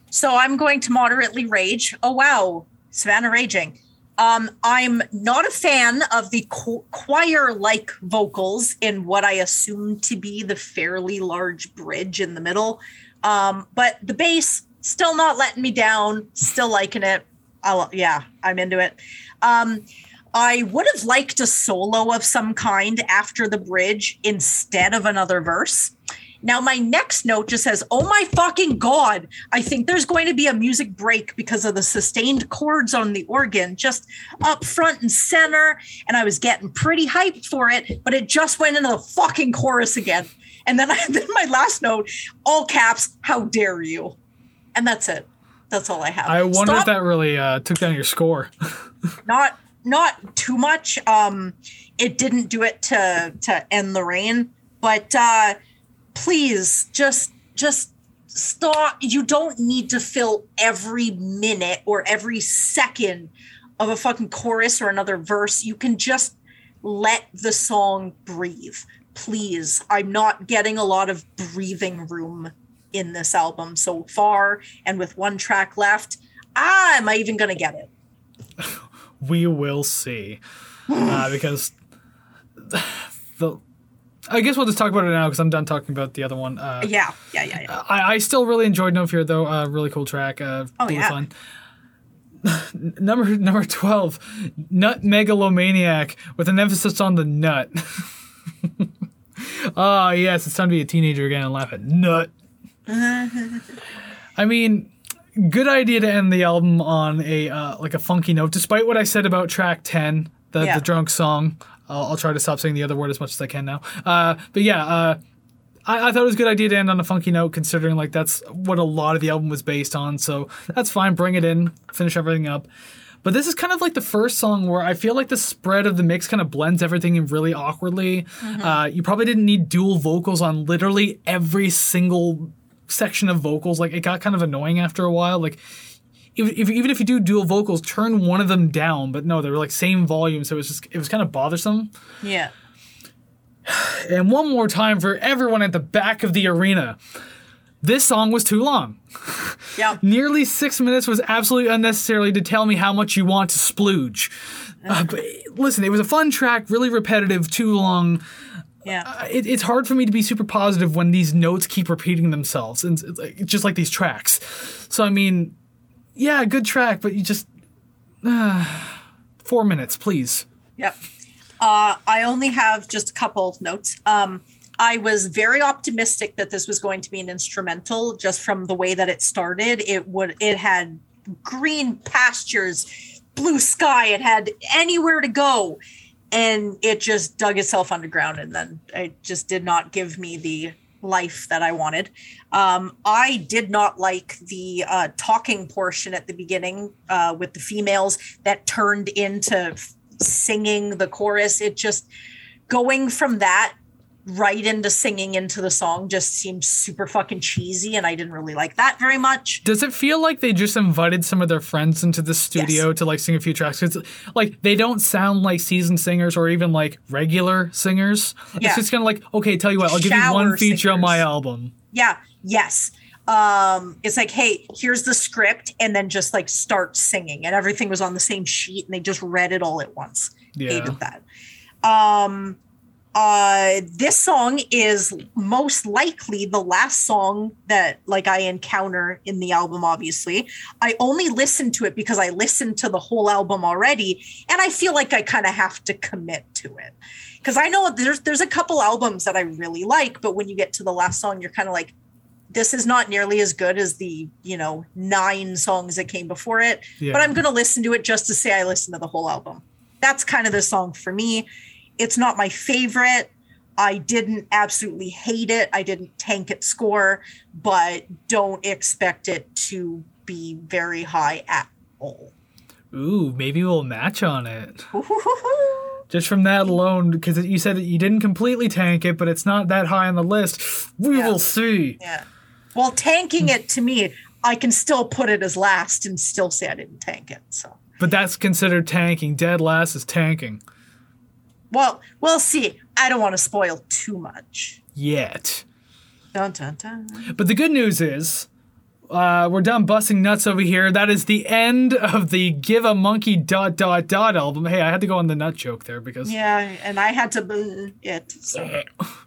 So I'm going to moderately rage. Oh wow, Savannah raging. Um, I'm not a fan of the choir-like vocals in what I assume to be the fairly large bridge in the middle. Um, but the bass still not letting me down. Still liking it. I'll, yeah, I'm into it. Um, I would have liked a solo of some kind after the bridge instead of another verse. Now, my next note just says, Oh my fucking God, I think there's going to be a music break because of the sustained chords on the organ just up front and center. And I was getting pretty hyped for it, but it just went into the fucking chorus again. And then, I, then my last note, all caps, how dare you? And that's it. That's all I have. I wonder Stop if that really uh, took down your score. not not too much um it didn't do it to to end the Reign but uh please just just stop you don't need to fill every minute or every second of a fucking chorus or another verse. You can just let the song breathe. Please i'm not getting a lot of breathing room in this album so far and with one track left ah, am i even gonna get it we will see. Uh, because the. I guess we'll just talk about it now because I'm done talking about the other one. Uh, yeah yeah yeah yeah I, I still really enjoyed No Fear though. Uh, really cool track. Uh, Oh, really yeah. fun. number number twelve, Nutt Megalomaniac with an emphasis on the nut. Ah yes, it's time to be a teenager again and laugh at nut. I mean, good idea to end the album on a uh, like a funky note. Despite what I said about track ten, the Yeah. the drunk song, I'll, I'll try to stop saying the other word as much as I can now. Uh, but yeah, uh, I, I thought it was a good idea to end on a funky note, considering like that's what a lot of the album was based on. So that's fine. Bring it in, finish everything up. But this is kind of like the first song where I feel like the spread of the mix kind of blends everything in really awkwardly. Uh, you probably didn't need dual vocals on literally every single section of vocals. Like it got kind of annoying after a while. Like if, if, even if you do dual vocals, turn one of them down. But no, they were like same volume, so it was just it was kind of bothersome. yeah And one more time for everyone at the back of the arena. This song was too long. yeah Nearly six minutes was absolutely unnecessarily to tell me how much you want to splooge. Uh, but listen, it was a fun track, really repetitive, too long. Yeah It, it's hard for me to be super positive when these notes keep repeating themselves, and just like these tracks. So I mean, yeah, good track, but you just uh, four minutes, please. Yep. Uh, I only have just a couple of notes. Um, I was very optimistic that this was going to be an instrumental, just from the way that it started. It would. It had green pastures, blue sky. It had anywhere to go, and it just dug itself underground, and then it just did not give me the life that I wanted. Um, I did not like the uh, talking portion at the beginning uh, with the females that turned into singing the chorus. It just going from that right into singing into the song just seemed super fucking cheesy, and I didn't really like that very much. Does it feel like they just invited some of their friends into the studio to like sing a few tracks? It's like they don't sound like seasoned singers or even like regular singers. Yeah. It's just kind of like, okay, tell you what, I'll give you one feature on my album. Yeah, yes. Um, it's like, hey, here's the script, and then just like start singing, and everything was on the same sheet, and they just read it all at once. Yeah. Hated that. Um, uh, this song is most likely the last song that like I encounter in the album. Obviously, I only listened to it because I listened to the whole album already, and I feel like I kind of have to commit to it because I know there's there's a couple albums that I really like, but when you get to the last song, you're kind of like, this is not nearly as good as the you know nine songs that came before it. Yeah. But I'm gonna listen to it just to say I listened to the whole album. That's kind of the song for me. It's not my favorite. I didn't absolutely hate it. I didn't tank its score, but don't expect it to be very high at all. Ooh, maybe we'll match on it. Just from that alone, because you said that you didn't completely tank it, but it's not that high on the list. We Yeah. will see. Yeah. Well, tanking it to me, I can still put it as last and still say I didn't tank it. So, But that's considered tanking. Dead last is tanking. Well, we'll see. I don't want to spoil too much. Yet. Dun, dun, dun. But the good news is, uh, we're done busting nuts over here. That is the end of the Give a Monkey dot dot dot album. Hey, I had to go on the nut joke there because. Yeah, and I had to boo it. So.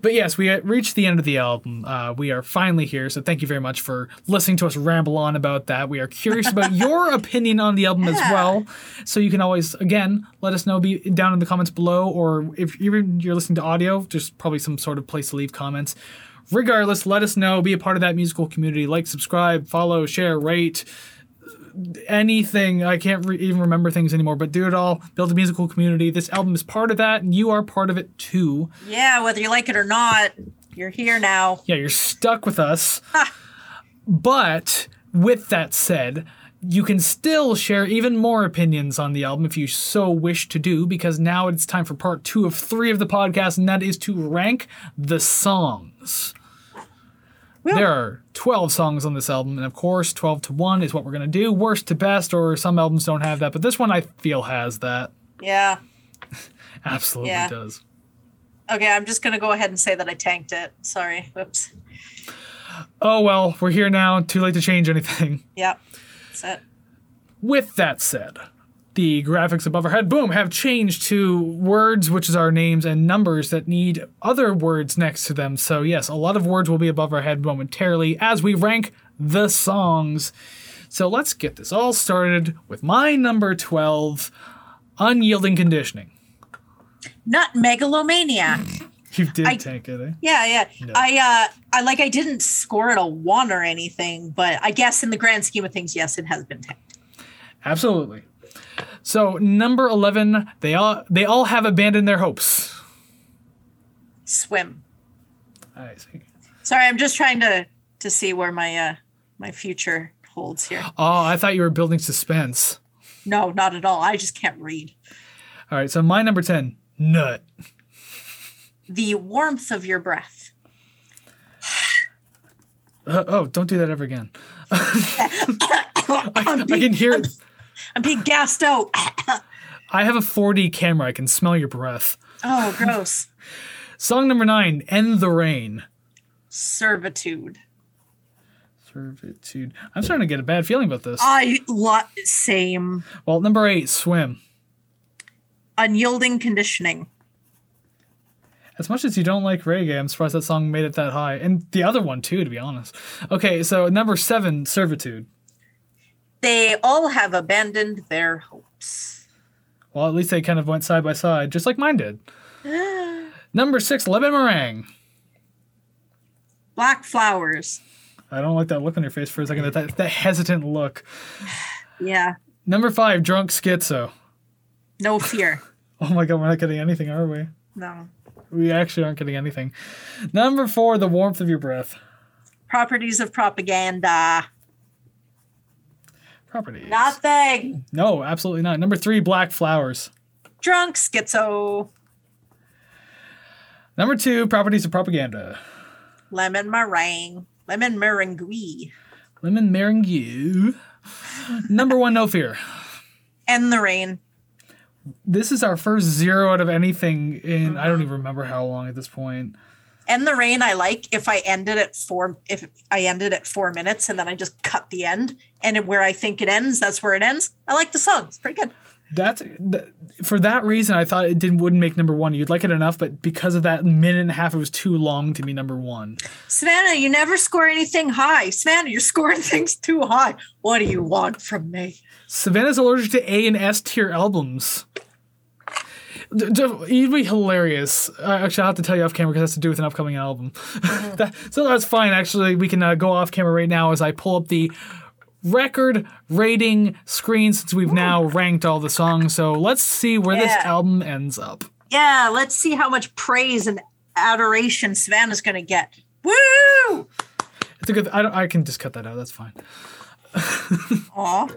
But yes, we reached the end of the album. Uh, we are finally here, so thank you very much for listening to us ramble on about that. We are curious about your opinion on the album as well, so you can always again let us know be down in the comments below, or if even you're listening to audio, just probably some sort of place to leave comments. Regardless, let us know. Be a part of that musical community. Like, subscribe, follow, share, rate anything. I can't re- even remember things anymore, but do it all. Build a musical community. This album is part of that, and you are part of it too. Yeah, whether you like it or not, you're here now. Yeah, you're stuck with us. but with that said, you can still share even more opinions on the album if you so wish to do, because now it's time for part two of three of the podcast, and that is to rank the songs. There are 12 songs on this album, and of course, 12 to 1 is what we're going to do. Worst to best, or some albums don't have that, but this one I feel has that. Yeah. Absolutely Yeah. does. Okay, I'm just gonna go ahead and say that I tanked it. Sorry. Whoops. Oh well, we're here now. Too late to change anything. Yep. That's it. With that said, the graphics above our head, boom, have changed to words, which is our names, and numbers that need other words next to them. So, yes, a lot of words will be above our head momentarily as we rank the songs. So, let's get this all started with my number 12 Unyielding Conditioning. Not megalomaniac. You did I- take it, eh? Yeah, yeah. I uh I like I didn't score it a one or anything, but I guess in the grand scheme of things, yes, it has been tanked. Absolutely. So, number 11, they all they all have abandoned their hopes. Swim. I see. Sorry, I'm just trying to to see where my uh my future holds here. Oh, I thought you were building suspense. No, not at all. I just can't read. All right, so my number 10, Nut. The warmth of your breath. Uh, oh, don't do that ever again. I'm, I can hear it. I'm being gassed out. I have a 4D camera. I can smell your breath. Oh, gross. Song number nine, End the Reign. Servitude. Servitude. I'm starting to get a bad feeling about this. I lot same. Well, number eight, Swim. Unyielding conditioning. As much as you don't like reggae, I'm surprised that song made it that high. And the other one, too, to be honest. Okay, so number seven, Servitude. They all have abandoned their hopes. Well, at least they kind of went side by side, just like mine did. number six, Lemon Meringue. Black flowers. I don't like that look on your face for a second, that, that hesitant look. Yeah. Number five, Drunk Schizo. No fear. Oh my god, we're not getting anything, are we? No. We actually aren't getting anything. Number four, the warmth of your breath. Properties of propaganda. Properties. Nothing. No, absolutely not. Number three, black flowers. Drunk schizo. Number two, properties of propaganda. Lemon meringue. Lemon meringue. Lemon meringue. Number one, no fear. And the Reign. This is our first zero out of anything in I don't even remember how long at this point. And the Reign I like if I ended at four if I ended at four minutes and then I just cut the end and where I think it ends, that's where it ends. I like the song. It's pretty good. That's th- for that reason I thought it didn't wouldn't make number one. You'd like it enough, but because of that minute and a half, it was too long to be number one. Savannah, you never score anything high. Savannah, you're scoring things too high. What do you want from me? Savannah's allergic to A and S tier albums. D- d- It'd be hilarious. Actually, I'll have to tell you off camera because it has to do with an upcoming album. That- so that's fine. Actually, we can uh, go off camera right now as I pull up the record rating screen since we've now ranked all the songs. So let's see where this album ends up. Yeah, let's see how much praise and adoration Savannah's going to get. Woo! It's a good. I, I can just cut that out. That's fine. Aw.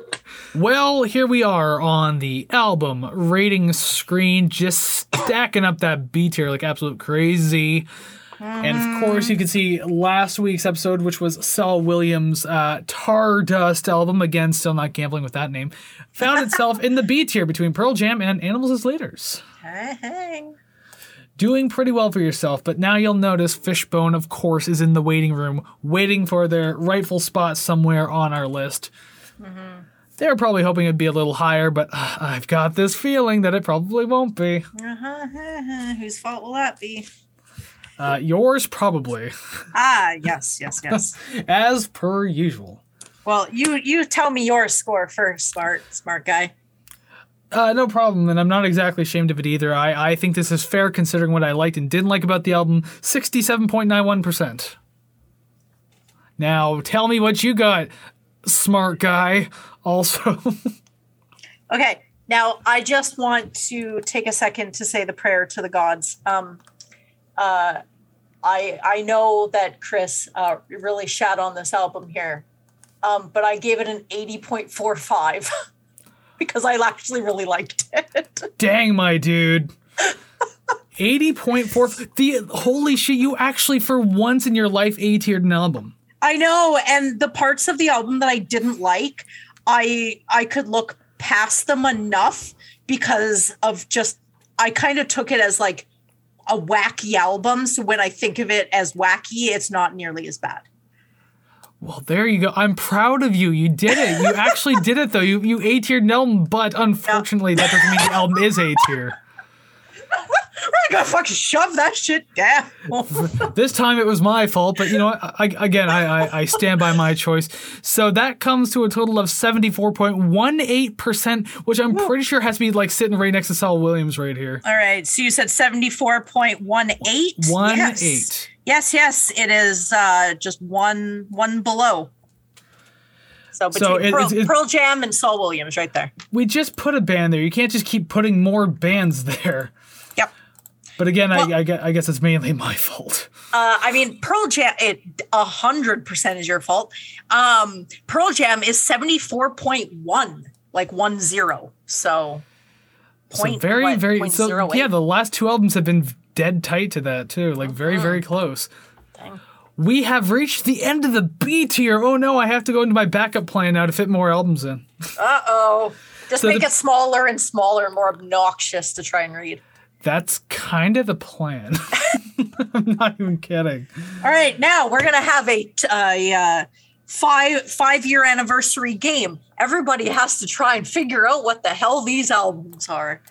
Well, here we are on the album rating screen, just stacking up that B tier like absolute crazy. And of course, you can see last week's episode, which was Saul Williams' uh, Tar Dust album. Again, still not gambling with that name. Found itself in the B tier between Pearl Jam and Animals as Leaders. Hey. Doing pretty well for yourself, but now you'll notice Fishbone, of course, is in the waiting room, waiting for their rightful spot somewhere on our list. They're probably hoping it'd be a little higher, but uh, I've got this feeling that it probably won't be. Uh-huh. Whose fault will that be? Uh, yours, probably, Ah, yes, yes, yes. as per usual. well, you you tell me your score first, smart smart guy. Uh, no problem, and I'm not exactly ashamed of it either. I, I think this is fair considering what I liked and didn't like about the album 67.91%. Now, tell me what you got, smart guy. Also, Okay, now I just want to take a second to say the prayer to the gods. Um, uh, I I know that Chris uh, really shat on this album here, um, but I gave it an eighty point four five because I actually really liked it. dang, my dude. 80.4. The holy shit, you actually, for once in your life, A tiered an album. I know, and the parts of the album that I didn't like, I I could look past them enough because of just I kind of took it as like a wacky album. So when I think of it as wacky, it's not nearly as bad. Well, there you go. I'm proud of you. You did it. You actually did it, though. You you A tiered an album, but unfortunately, that doesn't mean the album is A tier. I gotta fucking shove that shit down. This time it was my fault, but you know what? I, again, I, I, I stand by my choice. So that comes to a total of 74.18%, which I'm pretty sure has to be like sitting right next to Saul Williams right here. All right, so you said seventy four point one eight. One yes. eight. Yes, yes, it is uh, just one one below. So between So it- Pearl, it's- it's- Pearl Jam and Saul Williams, right there. We just put a band there. You can't just keep putting more bands there. Yep. But again, Well- I, I, gue- I guess it's mainly my fault. Uh, I mean, Pearl Jam, it a hundred percent is your fault. Um, Pearl Jam is seventy four point one, like one zero. So, So point very, what, very. point So yeah, the last two albums have been dead tight to that too. Like very, Uh-huh. very close. Dang. We have reached the end of the B tier. Oh no, I have to go into my backup plan now to fit more albums in. Uh oh. Just So make the- it smaller and smaller and more obnoxious to try and read. That's kind of the plan. I'm not even kidding. All right, now we're gonna have a, a uh, five five year anniversary game. Everybody has to try and figure out what the hell these albums are.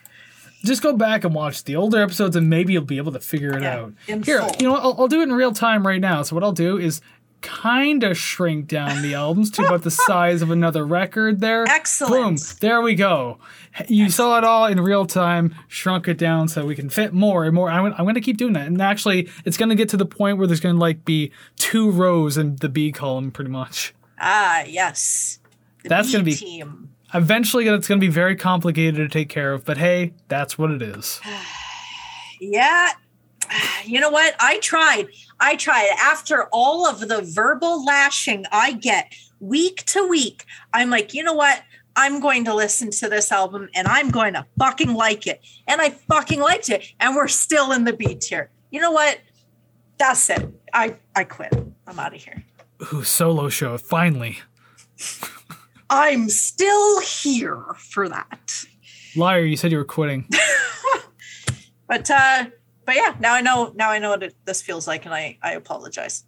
Just go back and watch the older episodes, and maybe you'll be able to figure it Yeah, out. Here, you know? I'll, I'll do it in real time right now. So what I'll do is kind of shrink down the albums to about the size of another record. There, Excellent. Boom. There we go. You saw it all in real time. Shrunk it down so we can fit more and more. I'm, I'm going to keep doing that, and actually, it's going to get to the point where there's going to like be two rows in the B column, pretty much. Ah, yes. The That's gonna be- team. Eventually, it's going to be very complicated to take care of, but hey, that's what it is. Yeah. You know what? I tried. I tried. After all of the verbal lashing I get week to week, I'm like, you know what? I'm going to listen to this album and I'm going to fucking like it. And I fucking liked it. And we're still in the B tier. You know what? That's it. I, I quit. I'm out of here. Ooh, solo show, finally. I'm still here for that. Liar, you said you were quitting. But uh but yeah, now I know now I know what it, this feels like and I I apologize.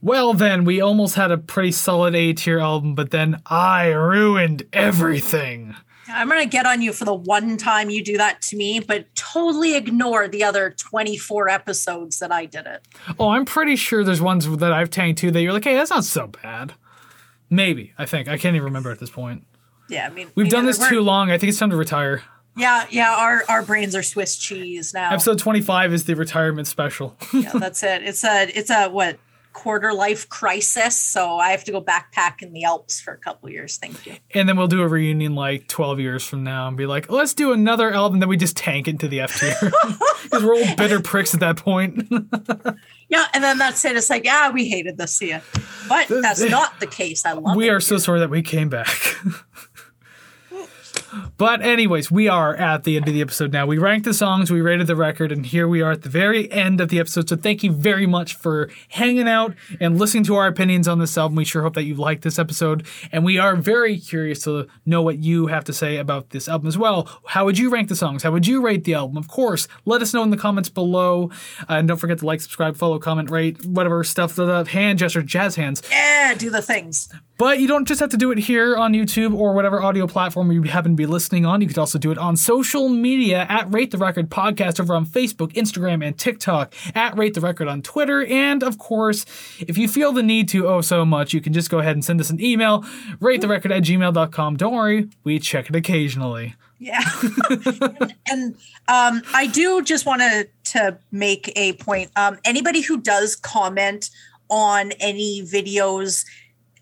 Well, then, we almost had a pretty solid A tier album, but then I ruined everything. I'm going to get on you for the one time you do that to me, but totally ignore the other 24 episodes that I did it. Oh, I'm pretty sure there's ones that I've tanked too that you're like, hey, that's not so bad. Maybe, I think. I can't even remember at this point. Yeah, I mean, We've done this too long. I think it's time to retire. Yeah, yeah, our our brains are Swiss cheese now. Episode 25 is the retirement special. Yeah, that's it. It's a it's a what quarter life crisis, so I have to go backpack in the Alps for a couple years. Thank you. And then we'll do a reunion like 12 years from now and be like, let's do another album. Then we just tank into the F tier. Because we're all bitter pricks at that point. Yeah, and then that's it. It's like, yeah, we hated this, see ya. But that's not the case. I love we it. are so sorry that we came back. But anyways, we are at the end of the episode now. We ranked the songs, we rated the record, and here we are at the very end of the episode. So thank you very much for hanging out and listening to our opinions on this album. We sure hope that you liked this episode, and we are very curious to know what you have to say about this album as well. How would you rank the songs? How would you rate the album? Of course, let us know in the comments below, uh, and don't forget to like, subscribe, follow, comment, rate, whatever stuff. The hand gesture, jazz hands. Yeah, do the things. But you don't just have to do it here on YouTube or whatever audio platform you happen to be listening on. You could also do it on social media at Rate the Record Podcast over on Facebook, Instagram, and TikTok, at Rate the Record on Twitter. And of course, if you feel the need to oh so much, you can just go ahead and send us an email, ratetherecord at gmail.com. Don't worry, we check it occasionally. Yeah. and um, I do just want to to make a point. Um, anybody who does comment on any videos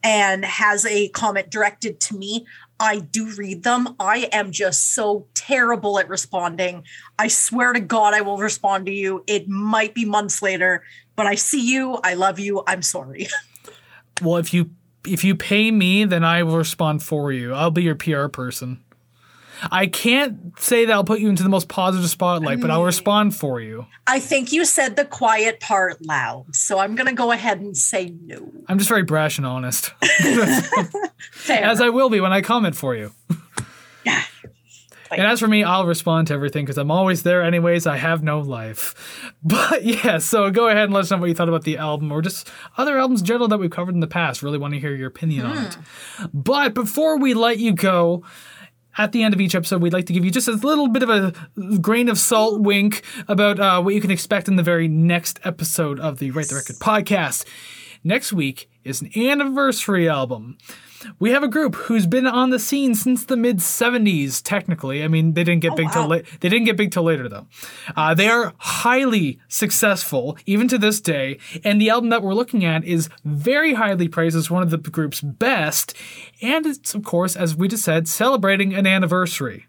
and has a comment directed to me, I do read them. I am just so terrible at responding. I swear to God, I will respond to you. It might be months later, but I see you. I love you. I'm sorry. Well, if you if you pay me, then I will respond for you. I'll be your PR person. I can't say that I'll put you into the most positive spotlight, but I'll respond for you. I think you said the quiet part loud. So I'm going to go ahead and say no. I'm just very brash and honest, as I will be when I comment for you. yeah. And as for me, I'll respond to everything because I'm always there anyways. I have no life. But yeah, so go ahead and let us know what you thought about the album or just other albums in general that we've covered in the past. Really want to hear your opinion on it. Hmm. But before we let you go, at the end of each episode, we'd like to give you just a little bit of a grain of salt wink about uh, what you can expect in the very next episode of the Rate the Record podcast. Next week is an anniversary album. We have a group who's been on the scene since the mid '70s. Technically, I mean, they didn't get big till wow. late. They didn't get big till later, though. Uh, they are highly successful, even to this day. And the album that we're looking at is very highly praised as one of the group's best. And it's, of course, as we just said, celebrating an anniversary.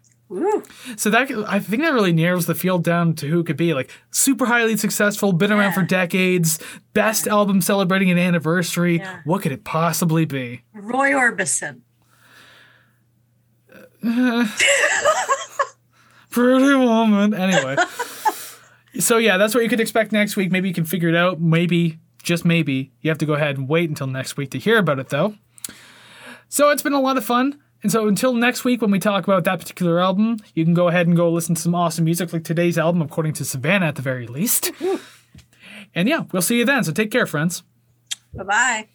So that I think that really narrows the field down to who it could be like super highly successful, been around for decades, best album celebrating an anniversary. Yeah. What could it possibly be? Roy Orbison. Pretty woman. Anyway. so yeah, that's what you could expect next week. Maybe you can figure it out. Maybe, just maybe, you have to go ahead and wait until next week to hear about it though. So it's been a lot of fun. And so until next week when we talk about that particular album, you can go ahead and go listen to some awesome music like today's album, according to Savannah at the very least. and yeah, we'll see you then. So take care, friends. Bye bye.